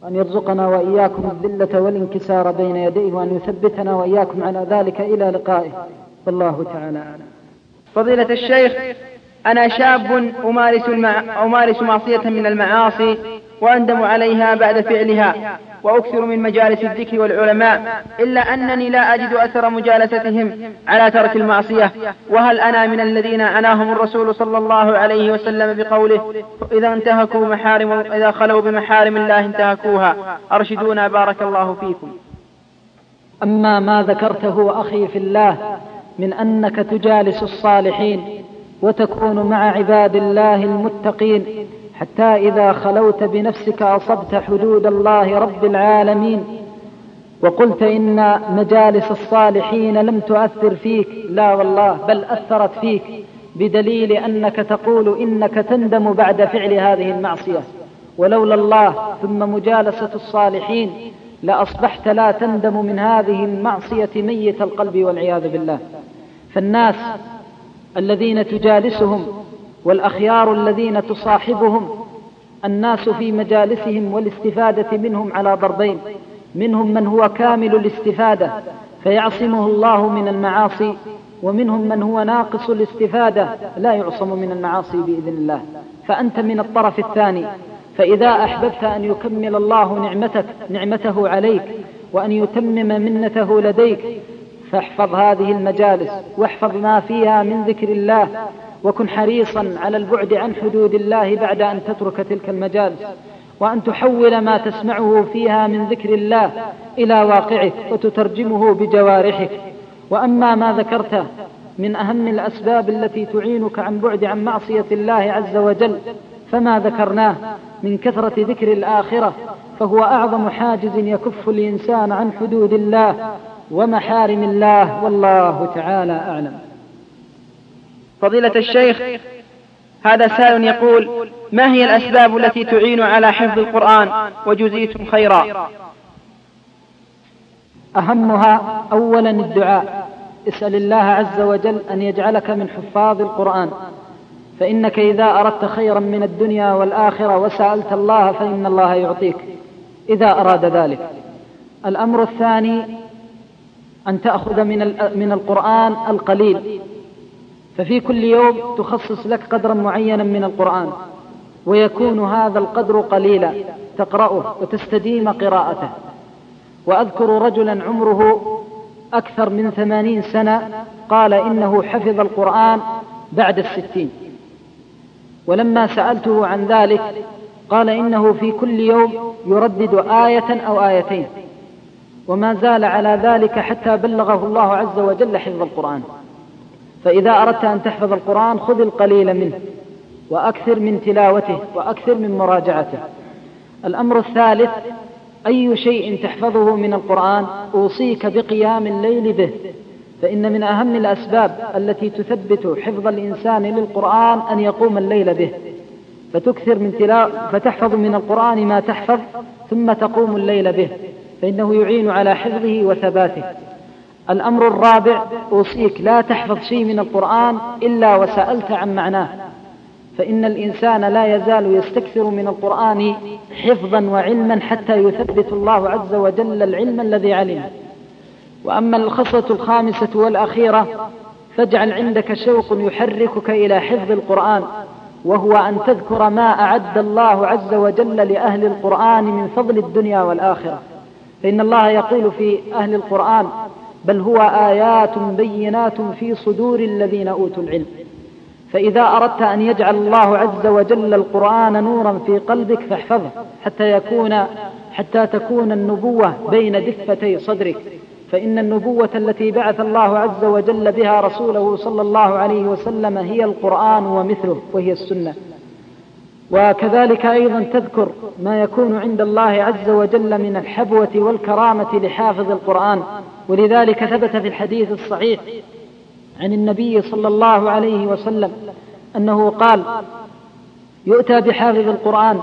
وأن يرزقنا وإياكم الذلة والانكسار بين يديه وأن يثبتنا وإياكم على ذلك إلى لقائه والله تعالى أعلم فضيلة الشيخ أنا شاب أمارس. أمارس معصية من المعاصي وأندم عليها بعد فعلها. وأكثر من مجالس الذكر والعلماء إلا أنني لا أجد أثر مجالستهم على ترك المعصية. وهل أنا من الذين أناهم الرسول صلى الله عليه وسلم بقوله إذا انتهكوا محارم إذا خلوا بمحارم الله انتهكوها. أرشدونا بارك الله فيكم. أما ما ذكرته أخي في الله من أنك تجالس الصالحين وتكون مع عباد الله المتقين حتى إذا خلوت بنفسك أصبت حدود الله رب العالمين وقلت إن مجالس الصالحين لم تؤثر فيك. لا والله بل أثرت فيك بدليل أنك تقول إنك تندم بعد فعل هذه المعصية. ولولا الله ثم مجالسة الصالحين لأصبحت لا تندم من هذه المعصية ميت القلب والعياذ بالله. فالناس الذين تجالسهم والأخيار الذين تصاحبهم الناس في مجالسهم والاستفادة منهم على ضربين منهم من هو كامل الاستفادة فيعصمه الله من المعاصي ومنهم من هو ناقص الاستفادة لا يعصم من المعاصي بإذن الله. فأنت من الطرف الثاني فإذا أحببت أن يكمل الله نعمتك نعمته عليك وأن يتمم منته لديك فاحفظ هذه المجالس واحفظ ما فيها من ذكر الله وكن حريصا على البعد عن حدود الله بعد أن تترك تلك المجالس وأن تحول ما تسمعه فيها من ذكر الله إلى واقعك وتترجمه بجوارحك وأما ما ذكرته من أهم الأسباب التي تعينك عن بعد عن معصية الله عز وجل فما ذكرناه من كثرة ذكر الآخرة فهو أعظم حاجز يكف الإنسان عن حدود الله ومحارم الله والله تعالى أعلم. فضيلة الشيخ هذا سائل يقول ما هي الأسباب التي تعين على حفظ القرآن وجزيتم خيرا؟ أهمها أولا الدعاء. اسأل الله عز وجل أن يجعلك من حفاظ القرآن. فإنك إذا أردت خيرا من الدنيا والآخرة وسألت الله فإن الله يعطيك. إذا أراد ذلك. الأمر الثاني أن تأخذ من من القرآن القليل. ففي كل يوم تخصص لك قدرا معينا من القرآن ويكون هذا القدر قليلا تقرأه وتستديم قراءته. وأذكر رجلا عمره أكثر من ثمانين سنة قال إنه حفظ القرآن بعد الستين. ولما سألته عن ذلك قال إنه في كل يوم يردد آية أو آيتين وما زال على ذلك حتى بلغه الله عز وجل حفظ القرآن. فإذا أردت أن تحفظ القرآن خذ القليل منه وأكثر من تلاوته وأكثر من مراجعته. الأمر الثالث أي شيء تحفظه من القرآن أوصيك بقيام الليل به. فإن من أهم الأسباب التي تثبت حفظ الإنسان للقرآن أن يقوم الليل به. فتكثر من تلاو فتحفظ من القرآن ما تحفظ ثم تقوم الليل به. فإنه يعين على حفظه وثباته. الأمر الرابع أوصيك لا تحفظ شيء من القرآن إلا وسألت عن معناه. فإن الإنسان لا يزال يستكثر من القرآن حفظا وعلما حتى يثبت الله عز وجل العلم الذي علم. وأما الخصلة الخامسة والأخيرة فاجعل عندك شوق يحركك إلى حفظ القرآن وهو أن تذكر ما أعد الله عز وجل لأهل القرآن من فضل الدنيا والآخرة. فإن الله يقول في أهل القرآن بل هو آيات بينات في صدور الذين أوتوا العلم. فإذا أردت أن يجعل الله عز وجل القرآن نورا في قلبك فاحفظه حتى يكون حتى تكون النبوة بين دفتي صدرك. فإن النبوة التي بعث الله عز وجل بها رسوله صلى الله عليه وسلم هي القرآن ومثله وهي السنة. وكذلك أيضا تذكر ما يكون عند الله عز وجل من الحبوة والكرامة لحافظ القرآن. ولذلك ثبت في الحديث الصحيح عن النبي صلى الله عليه وسلم أنه قال يؤتى بحافظ القرآن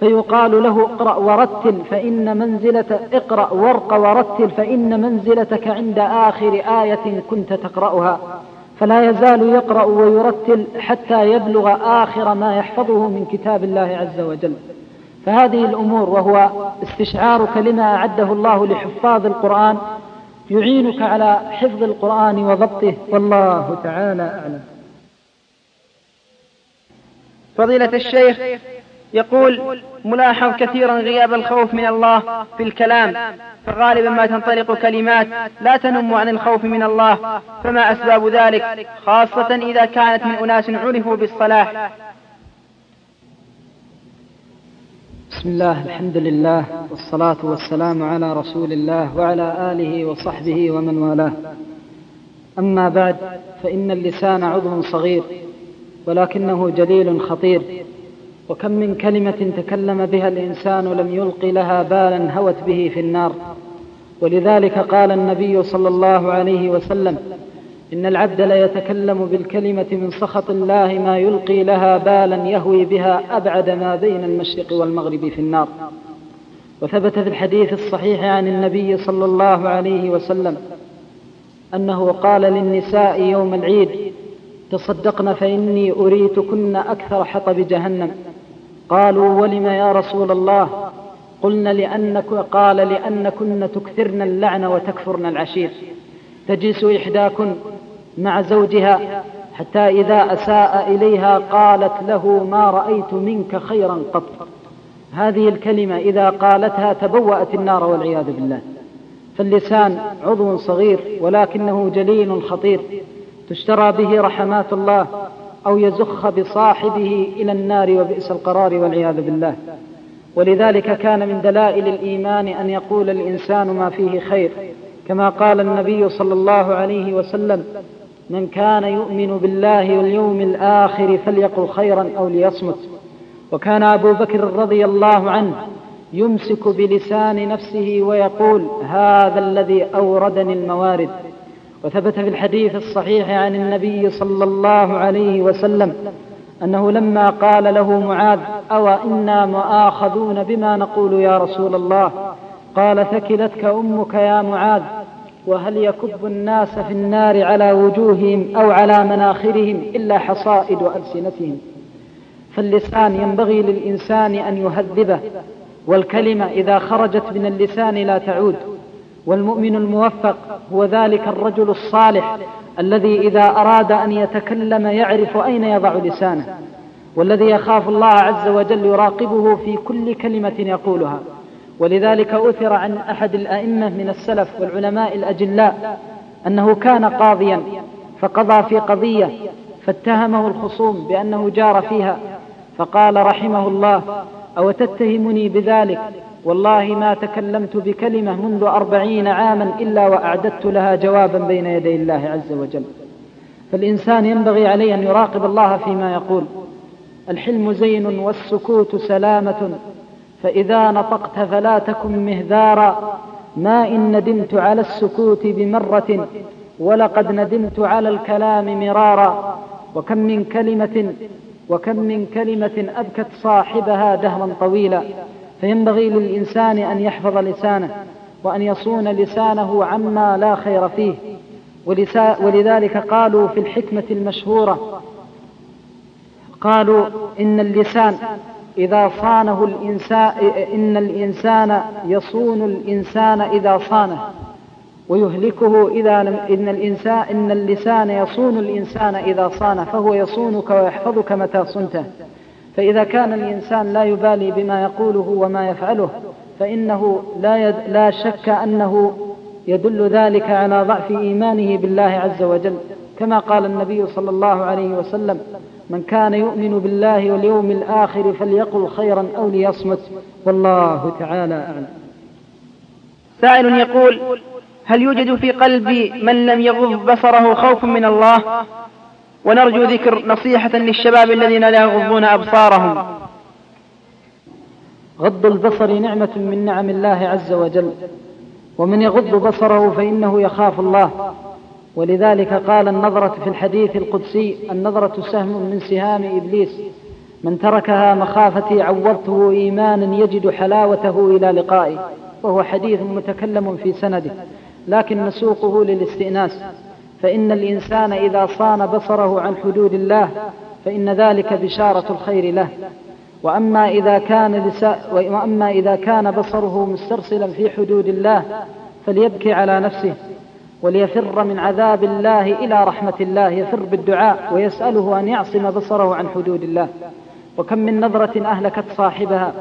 فيقال له اقرأ ورتل فإن منزلة اقرأ وارق ورتل فإن منزلتك عند آخر آية كنت تقرأها فلا يزال يقرأ ويرتل حتى يبلغ آخر ما يحفظه من كتاب الله عز وجل. فهذه الأمور وهو استشعارك لما أعده الله لحفاظ القرآن يعينك على حفظ القرآن وضبطه. والله تعالى أعلم. فضيلة الشيخ يقول ملاحظ كثيرا غياب الخوف من الله في الكلام فغالبا ما تنطلق كلمات لا تنم عن الخوف من الله فما أسباب ذلك خاصة إذا كانت من أناس عرفوا بالصلاح؟ بسم الله الحمد لله والصلاة والسلام على رسول الله وعلى آله وصحبه ومن والاه. أما بعد فإن اللسان عضو صغير ولكنه جليل خطير وكم من كلمة تكلم بها الإنسان لم يلق لها بالا هوت به في النار. ولذلك قال النبي صلى الله عليه وسلم إن العبد ليتكلم بالكلمة من سخط الله ما يلقي لها بالا يهوي بها أبعد ما بين المشرق والمغرب في النار. وثبت في الحديث الصحيح عن النبي صلى الله عليه وسلم أنه قال للنساء يوم العيد تصدقن فإني أريتكن أكثر حطب جهنم. قالوا ولم يا رسول الله؟ قلن لأنك قال لأنكن تكثرن اللعن وتكفرن العشير. تجلس إحداكن مع زوجها حتى إذا أساء إليها قالت له ما رأيت منك خيرا قط. هذه الكلمة إذا قالتها تبوأت النار والعياذ بالله. فاللسان عضو صغير ولكنه جليل خطير. تشترى به رحمات الله أو يزخ بصاحبه إلى النار وبئس القرار والعياذ بالله. ولذلك كان من دلائل الإيمان أن يقول الإنسان ما فيه خير. كما قال النبي صلى الله عليه وسلم من كان يؤمن بالله واليوم الآخر فليقل خيرا أو ليصمت. وكان أبو بكر رضي الله عنه يمسك بلسان نفسه ويقول هذا الذي أوردني الموارد. وثبت في الحديث الصحيح عن النبي صلى الله عليه وسلم أنه لما قال له معاذ أو إنا مؤاخذون بما نقول يا رسول الله؟ قال ثكلتك أمك يا معاذ. وهل يكب الناس في النار على وجوههم أو على مناخرهم إلا حصائد ألسنتهم؟ فاللسان ينبغي للإنسان أن يهذبه والكلمة إذا خرجت من اللسان لا تعود. والمؤمن الموفق هو ذلك الرجل الصالح الذي إذا أراد أن يتكلم يعرف أين يضع لسانه والذي يخاف الله عز وجل يراقبه في كل كلمة يقولها. ولذلك أثر عن أحد الأئمة من السلف والعلماء الأجلاء أنه كان قاضيا فقضى في قضية فاتهمه الخصوم بأنه جار فيها فقال رحمه الله أو تتهمني بذلك؟ والله ما تكلمت بكلمة منذ أربعين عاما إلا وأعددت لها جوابا بين يدي الله عز وجل. فالإنسان ينبغي عليه أن يراقب الله فيما يقول الحلم زين والسكوت سلامة فإذا نطقت فلا تكن مهذارا. ما إن ندمت على السكوت بمرة ولقد ندمت على الكلام مرارا. وكم من كلمة وكم من كلمة أبكت صاحبها دهرا طويلا. فينبغي للإنسان أن يحفظ لسانه وأن يصون لسانه عما لا خير فيه. ولذلك قالوا في الحكمة المشهورة قالوا إن اللسان إذا صانه الإنسان إن الإنسان يصون الإنسان إذا صانه ويهلكه إذا لم إن الإنسان إن اللسان يصون الإنسان إذا صانه فهو يصونك ويحفظك متى صنته. فإذا كان الإنسان لا يبالي بما يقوله وما يفعله فإنه لا, يد لا شك أنه يدل ذلك على ضعف إيمانه بالله عز وجل. كما قال النبي صلى الله عليه وسلم من كان يؤمن بالله واليوم الآخر فليقل خيرا أو ليصمت والله تعالى أعلم. سائل يقول هل يوجد في قلب من لم يغض بصره خوف من الله؟ ونرجو ذكر نصيحة للشباب الذين لا يغضون أبصارهم. غض البصر نعمة من نعم الله عز وجل ومن يغض بصره فإنه يخاف الله. ولذلك قال النظرة في الحديث القدسي النظرة سهم من سهام إبليس. من تركها مخافتي عوضته إيمانا يجد حلاوته إلى لقائي وهو حديث متكلم في سنده لكن نسوقه للاستئناس. فإن الإنسان إذا صان بصره عن حدود الله فإن ذلك بشارة الخير له. وأما إذا كان وأما إذا كان بصره مسترسلا في حدود الله فليبكي على نفسه. وليفر من عذاب الله إلى رحمة الله يفر بالدعاء ويسأله أن يعصم بصره عن حدود الله. وكم من نظرة أهلكت صاحبها.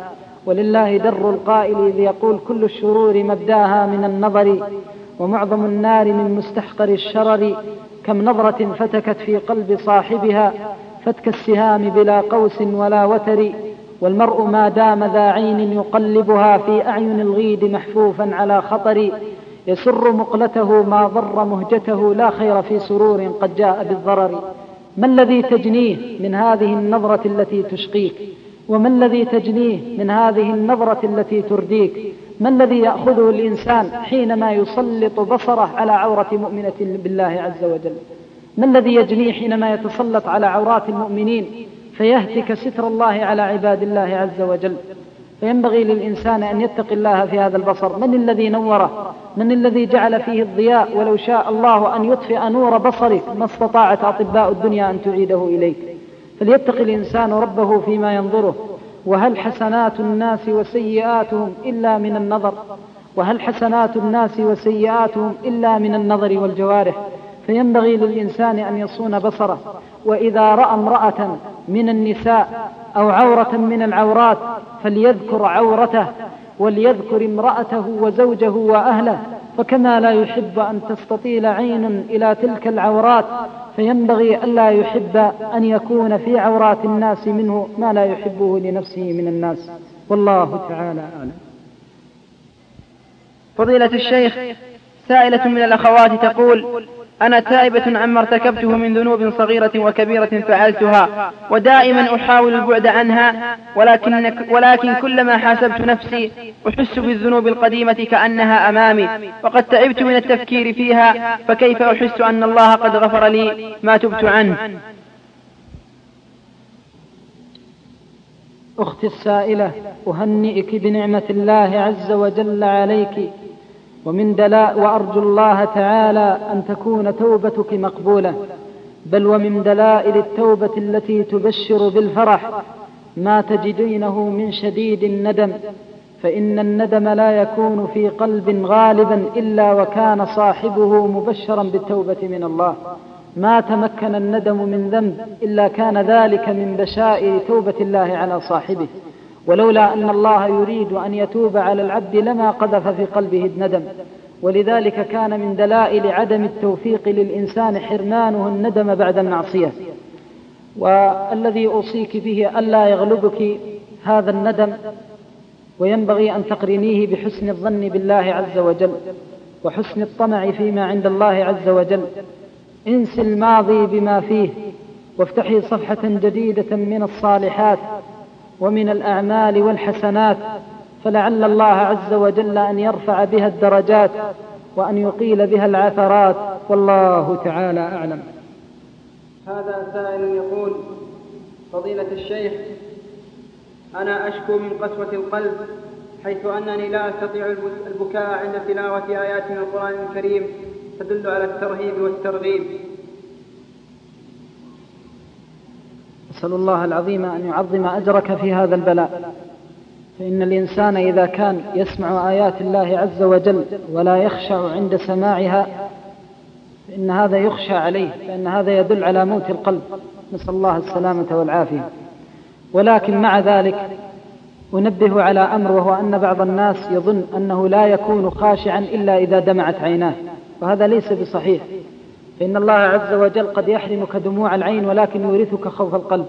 ولله در القائل إذ يقول كل الشرور مبداها من النظر ومعظم النار من مستحقر الشرر. كم نظرة فتكت في قلب صاحبها فتك السهام بلا قوس ولا وتر. والمرء ما دام ذا عين يقلبها في أعين الغيد محفوفا على خطر. يسر مقلته ما ضر مهجته لا خير في سرور قد جاء بالضرر. ما الذي تجنيه من هذه النظرة التي تشقيك؟ وما الذي تجنيه من هذه النظرة التي ترديك؟ ما الذي يأخذه الإنسان حينما يسلط بصره على عورة مؤمنة بالله عز وجل؟ ما الذي يجنيه حينما يتسلط على عورات المؤمنين فيهتك ستر الله على عباد الله عز وجل؟ فينبغي للإنسان أن يتقي الله في هذا البصر. من الذي نوره؟ من الذي جعل فيه الضياء؟ ولو شاء الله أن يطفئ نور بصرك ما استطاعت أطباء الدنيا أن تعيده إليك. فليتقي الإنسان ربه فيما ينظره. وهل حسنات الناس وسيئاتهم إلا من النظر؟ وهل حسنات الناس وسيئاتهم إلا من النظر والجوارح؟ فينبغي للإنسان أن يصون بصره وإذا رأى امرأة من النساء أو عورة من العورات فليذكر عورته وليذكر امرأته وزوجه وأهله فكما لا يحب أن تستطيل عين إلى تلك العورات فينبغي ألا يحب أن يكون في عورات الناس منه ما لا يحبه لنفسه من الناس. والله تعالى أعلم. فضيلة الشيخ سائلة من الأخوات تقول أنا تائبة عما ارتكبته من ذنوب صغيرة وكبيرة فعلتها ودائما أحاول البعد عنها ولكن, ولكن كلما حاسبت نفسي أحس بالذنوب القديمة كأنها أمامي وقد تعبت من التفكير فيها فكيف أحس أن الله قد غفر لي ما تبت عنه؟ أختي السائلة أهنئك بنعمة الله عز وجل عليك. ومن دلاء وأرجو الله تعالى أن تكون توبتك مقبولة. بل ومن دلائل التوبة التي تبشر بالفرح ما تجدينه من شديد الندم فإن الندم لا يكون في قلب غالبا إلا وكان صاحبه مبشرا بالتوبة من الله. ما تمكن الندم من ذنب إلا كان ذلك من بشائر توبة الله على صاحبه. ولولا أن الله يريد أن يتوب على العبد لما قذف في قلبه الندم. ولذلك كان من دلائل عدم التوفيق للإنسان حرمانه الندم بعد المعصية. والذي أوصيك به ألا يغلبك هذا الندم وينبغي أن تقرنيه بحسن الظن بالله عز وجل وحسن الطمع فيما عند الله عز وجل. انس الماضي بما فيه وافتحي صفحة جديدة من الصالحات ومن الأعمال والحسنات فلعل الله عز وجل أن يرفع بها الدرجات وأن يقيل بها العثرات والله تعالى أعلم. هذا سائل يقول فضيلة الشيخ أنا أشكو من قسوة القلب حيث أنني لا أستطيع البكاء عند تلاوة آيات من القرآن الكريم تدل على الترهيب والترغيب. أسأل الله العظيم أن يعظم أجرك في هذا البلاء. فإن الإنسان إذا كان يسمع آيات الله عز وجل ولا يخشع عند سماعها فإن هذا يخشى عليه فإن هذا يدل على موت القلب. نسأل الله السلامة والعافية. ولكن مع ذلك أنبه على أمر وهو أن بعض الناس يظن أنه لا يكون خاشعا إلا إذا دمعت عيناه. وهذا ليس بصحيح. فإن الله عز وجل قد يحرمك دموع العين ولكن يورثك خوف القلب.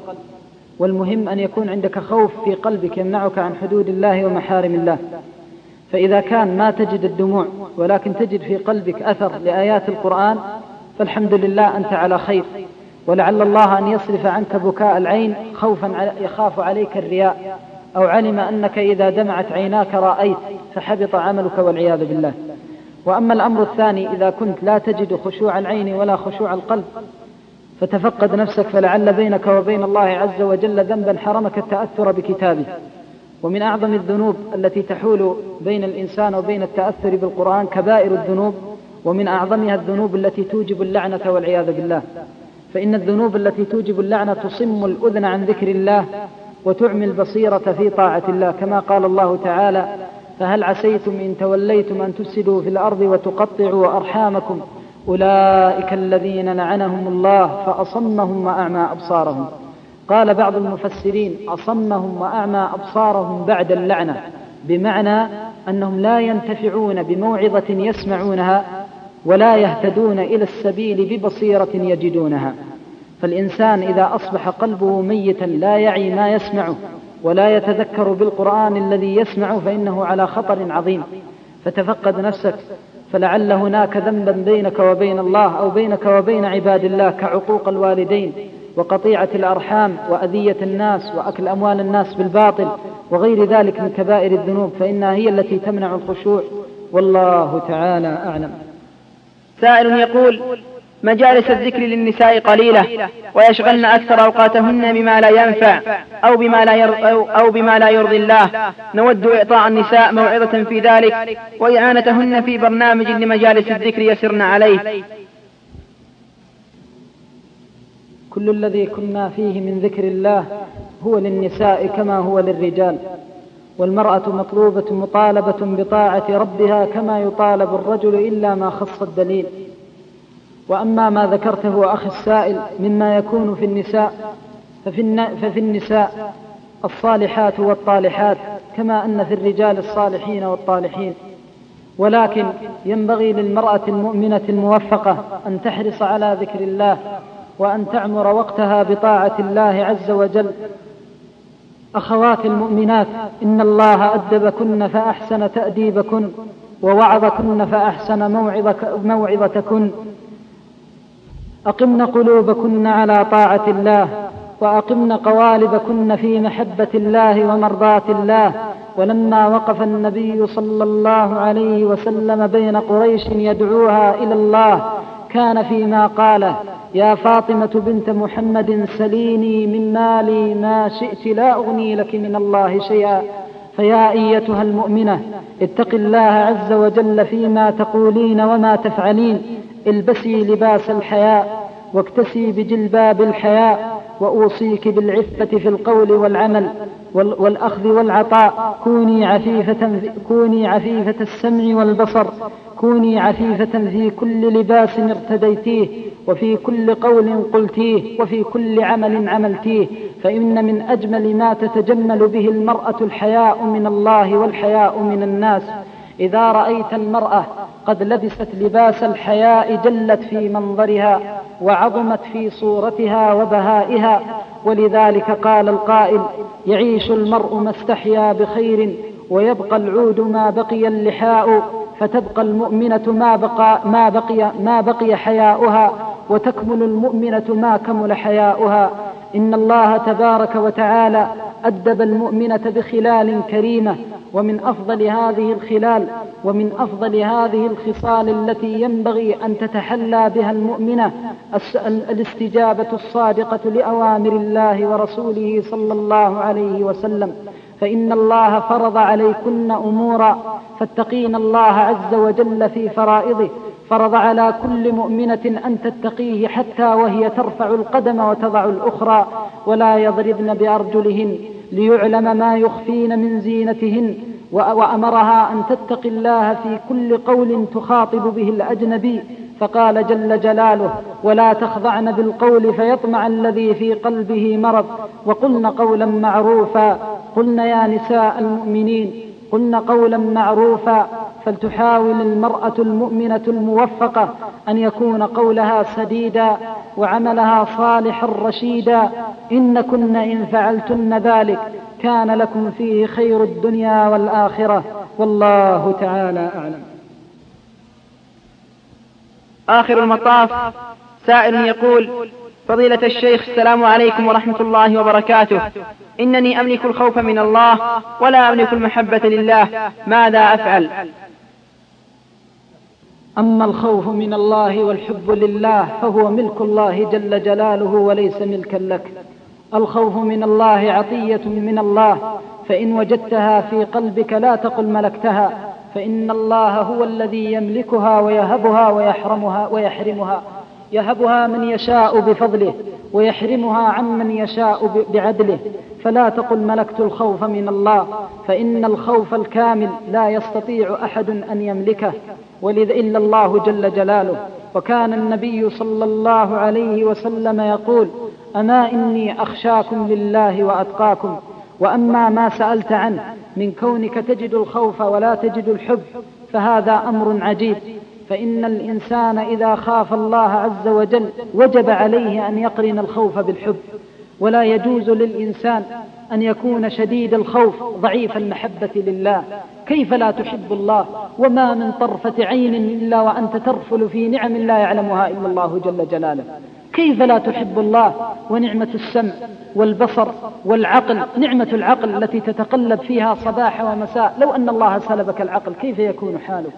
والمهم أن يكون عندك خوف في قلبك يمنعك عن حدود الله ومحارم الله. فإذا كان ما تجد الدموع ولكن تجد في قلبك أثر لآيات القرآن فالحمد لله أنت على خير. ولعل الله أن يصرف عنك بكاء العين خوفا يخاف عليك الرياء. أو علم أنك إذا دمعت عيناك رأيت فحبط عملك والعياذ بالله. وأما الأمر الثاني إذا كنت لا تجد خشوع العين ولا خشوع القلب فتفقد نفسك فلعل بينك وبين الله عز وجل ذنبا حرمك التأثر بكتابه. ومن أعظم الذنوب التي تحول بين الإنسان وبين التأثر بالقرآن كبائر الذنوب ومن أعظمها الذنوب التي توجب اللعنة والعياذ بالله. فإن الذنوب التي توجب اللعنة تصم الأذن عن ذكر الله وتعمي البصيرة في طاعة الله كما قال الله تعالى فهل عسيتم إن توليتم أن تفسدوا في الأرض وتقطعوا أرحامكم؟ أولئك الذين لعنهم الله فأصمهم وأعمى أبصارهم. قال بعض المفسرين أصمهم وأعمى أبصارهم بعد اللعنة بمعنى أنهم لا ينتفعون بموعظة يسمعونها ولا يهتدون إلى السبيل ببصيرة يجدونها. فالإنسان إذا أصبح قلبه ميتا لا يعي ما يسمعه ولا يتذكر بالقرآن الذي يسمع فإنه على خطر عظيم. فتفقد نفسك فلعل هناك ذنبا بينك وبين الله أو بينك وبين عباد الله كعقوق الوالدين وقطيعة الأرحام وأذية الناس وأكل أموال الناس بالباطل وغير ذلك من كبائر الذنوب فإنها هي التي تمنع الخشوع. والله تعالى أعلم. سائل يقول مجالس الذكر للنساء قليلة ويشغلن أكثر أوقاتهن بما لا ينفع أو بما لا أو, أو بما لا يرضي الله. نود إعطاء النساء موعظة في ذلك وإعانتهن في برنامج لمجالس الذكر يسرن عليه. كل الذي كنا فيه من ذكر الله هو للنساء كما هو للرجال والمرأة مطلوبة مطالبة بطاعة ربها كما يطالب الرجل إلا ما خص الدليل. وأما ما ذكرته أخي السائل مما يكون في النساء ففي, ففي النساء الصالحات والطالحات كما أن في الرجال الصالحين والطالحين. ولكن ينبغي للمرأة المؤمنة الموفقة أن تحرص على ذكر الله وأن تعمر وقتها بطاعة الله عز وجل. أخوات المؤمنات إن الله أدبكن فأحسن تأديبكن ووعظكن فأحسن موعظتكن. أقمن قلوبكن على طاعة الله وأقمن قوالبكن في محبة الله ومرضاة الله ولما وقف النبي صلى الله عليه وسلم بين قريش يدعوها إلى الله كان فيما قاله يا فاطمة بنت محمد سليني من مالي ما شئت لا أغني لك من الله شيئا فيا أيتها المؤمنة اتق الله عز وجل فيما تقولين وما تفعلين البسي لباس الحياء واكتسي بجلباب الحياء وأوصيك بالعفة في القول والعمل والأخذ والعطاء. كوني عفيفة, كوني عفيفة السمع والبصر. كوني عفيفة في كل لباس ارتديتيه وفي كل قول قلتيه وفي كل عمل عملتيه. فإن من أجمل ما تتجمل به المرأة الحياء من الله والحياء من الناس. إذا رأيت المرأة قد لبست لباس الحياء جلت في منظرها وعظمت في صورتها وبهائها ولذلك قال القائل يعيش المرء ما استحيا بخير ويبقى العود ما بقي اللحاء فتبقى المؤمنة ما بقى ما بقي ما بقي حياؤها وتكمل المؤمنة ما كمل حياؤها. إن الله تبارك وتعالى أدب المؤمنة بخلال كريمة ومن أفضل هذه الخلال ومن أفضل هذه الخصال التي ينبغي أن تتحلى بها المؤمنة الاستجابة الصادقة لأوامر الله ورسوله صلى الله عليه وسلم. فإن الله فرض عليكن أمورا فاتقين الله عز وجل في فرائضه. فرض على كل مؤمنة أن تتقيه حتى وهي ترفع القدم وتضع الأخرى ولا يضربن بأرجلهن ليعلم ما يخفين من زينتهن وأمرها أن تتقي الله في كل قول تخاطب به الأجنبي فقال جل جلاله ولا تخضعن بالقول فيطمع الذي في قلبه مرض وقلن قولا معروفا قلن يا نساء المؤمنين قلن قولا معروفا فلتحاول المرأة المؤمنة الموفقة أن يكون قولها سديدا وعملها صالحا رشيدا. إن كن إن فعلتن ذلك كان لكم فيه خير الدنيا والآخرة. والله تعالى أعلم. آخر المطاف. سائل يقول فضيلة الشيخ السلام عليكم ورحمة الله وبركاته. إنني أملك الخوف من الله ولا أملك المحبة لله. ماذا أفعل؟ أما الخوف من الله والحب لله فهو ملك الله جل جلاله وليس ملكا لك. الخوف من الله عطية من الله فإن وجدتها في قلبك لا تقل ملكتها فإن الله هو الذي يملكها ويهبها ويحرمها ويحرمها. يهبها من يشاء بفضله ويحرمها عمن يشاء بعدله. فلا تقل ملكت الخوف من الله فإن الخوف الكامل لا يستطيع أحد أن يملكه. ولذا إلا الله جل جلاله. وكان النبي صلى الله عليه وسلم يقول أما إني أخشاكم لله وأتقاكم وأما ما سألت عنه من كونك تجد الخوف ولا تجد الحب فهذا أمر عجيب. فإن الإنسان إذا خاف الله عز وجل وجب عليه أن يقرن الخوف بالحب. ولا يجوز للإنسان أن يكون شديد الخوف ضعيف المحبة لله. كيف لا تحب الله؟ وما من طرفة عين إلا وأنت ترفل في نعم لا يعلمها إلا الله جل جلاله. كيف لا تحب الله؟ ونعمة السمع والبصر والعقل. نعمة العقل التي تتقلب فيها صباح ومساء. لو أن الله سلبك العقل كيف يكون حالك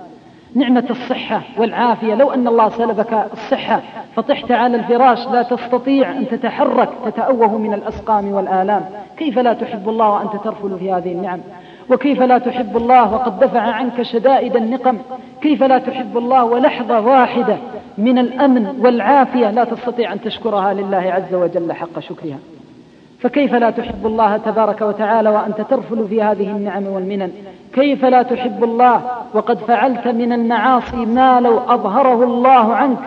نعمة الصحة والعافية. لو أن الله سلبك الصحة فطحت على الفراش لا تستطيع أن تتحرك تتأوه من الأسقام والآلام. كيف لا تحب الله وأنت ترفل في هذه النعم؟ وكيف لا تحب الله وقد دفع عنك شدائد النقم؟ كيف لا تحب الله ولحظة واحدة من الأمن والعافية؟ لا تستطيع أن تشكرها لله عز وجل حق شكرها. فكيف لا تحب الله تبارك وتعالى وأنت ترفل في هذه النعم والمنن؟ كيف لا تحب الله وقد فعلت من المعاصي ما لو أظهره الله عنك؟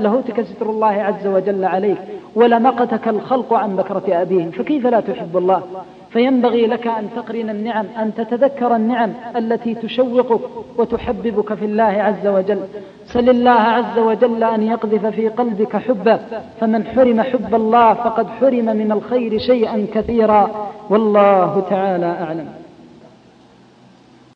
لهتك ستر الله عز وجل عليك. ولمقتك الخلق عن بكرة أبيهم. فكيف لا تحب الله؟ فينبغي لك أن تقرن النعم أن تتذكر النعم التي تشوقك وتحببك في الله عز وجل. سل الله عز وجل أن يقذف في قلبك حبه فمن حرم حب الله فقد حرم من الخير شيئا كثيرا. والله تعالى أعلم.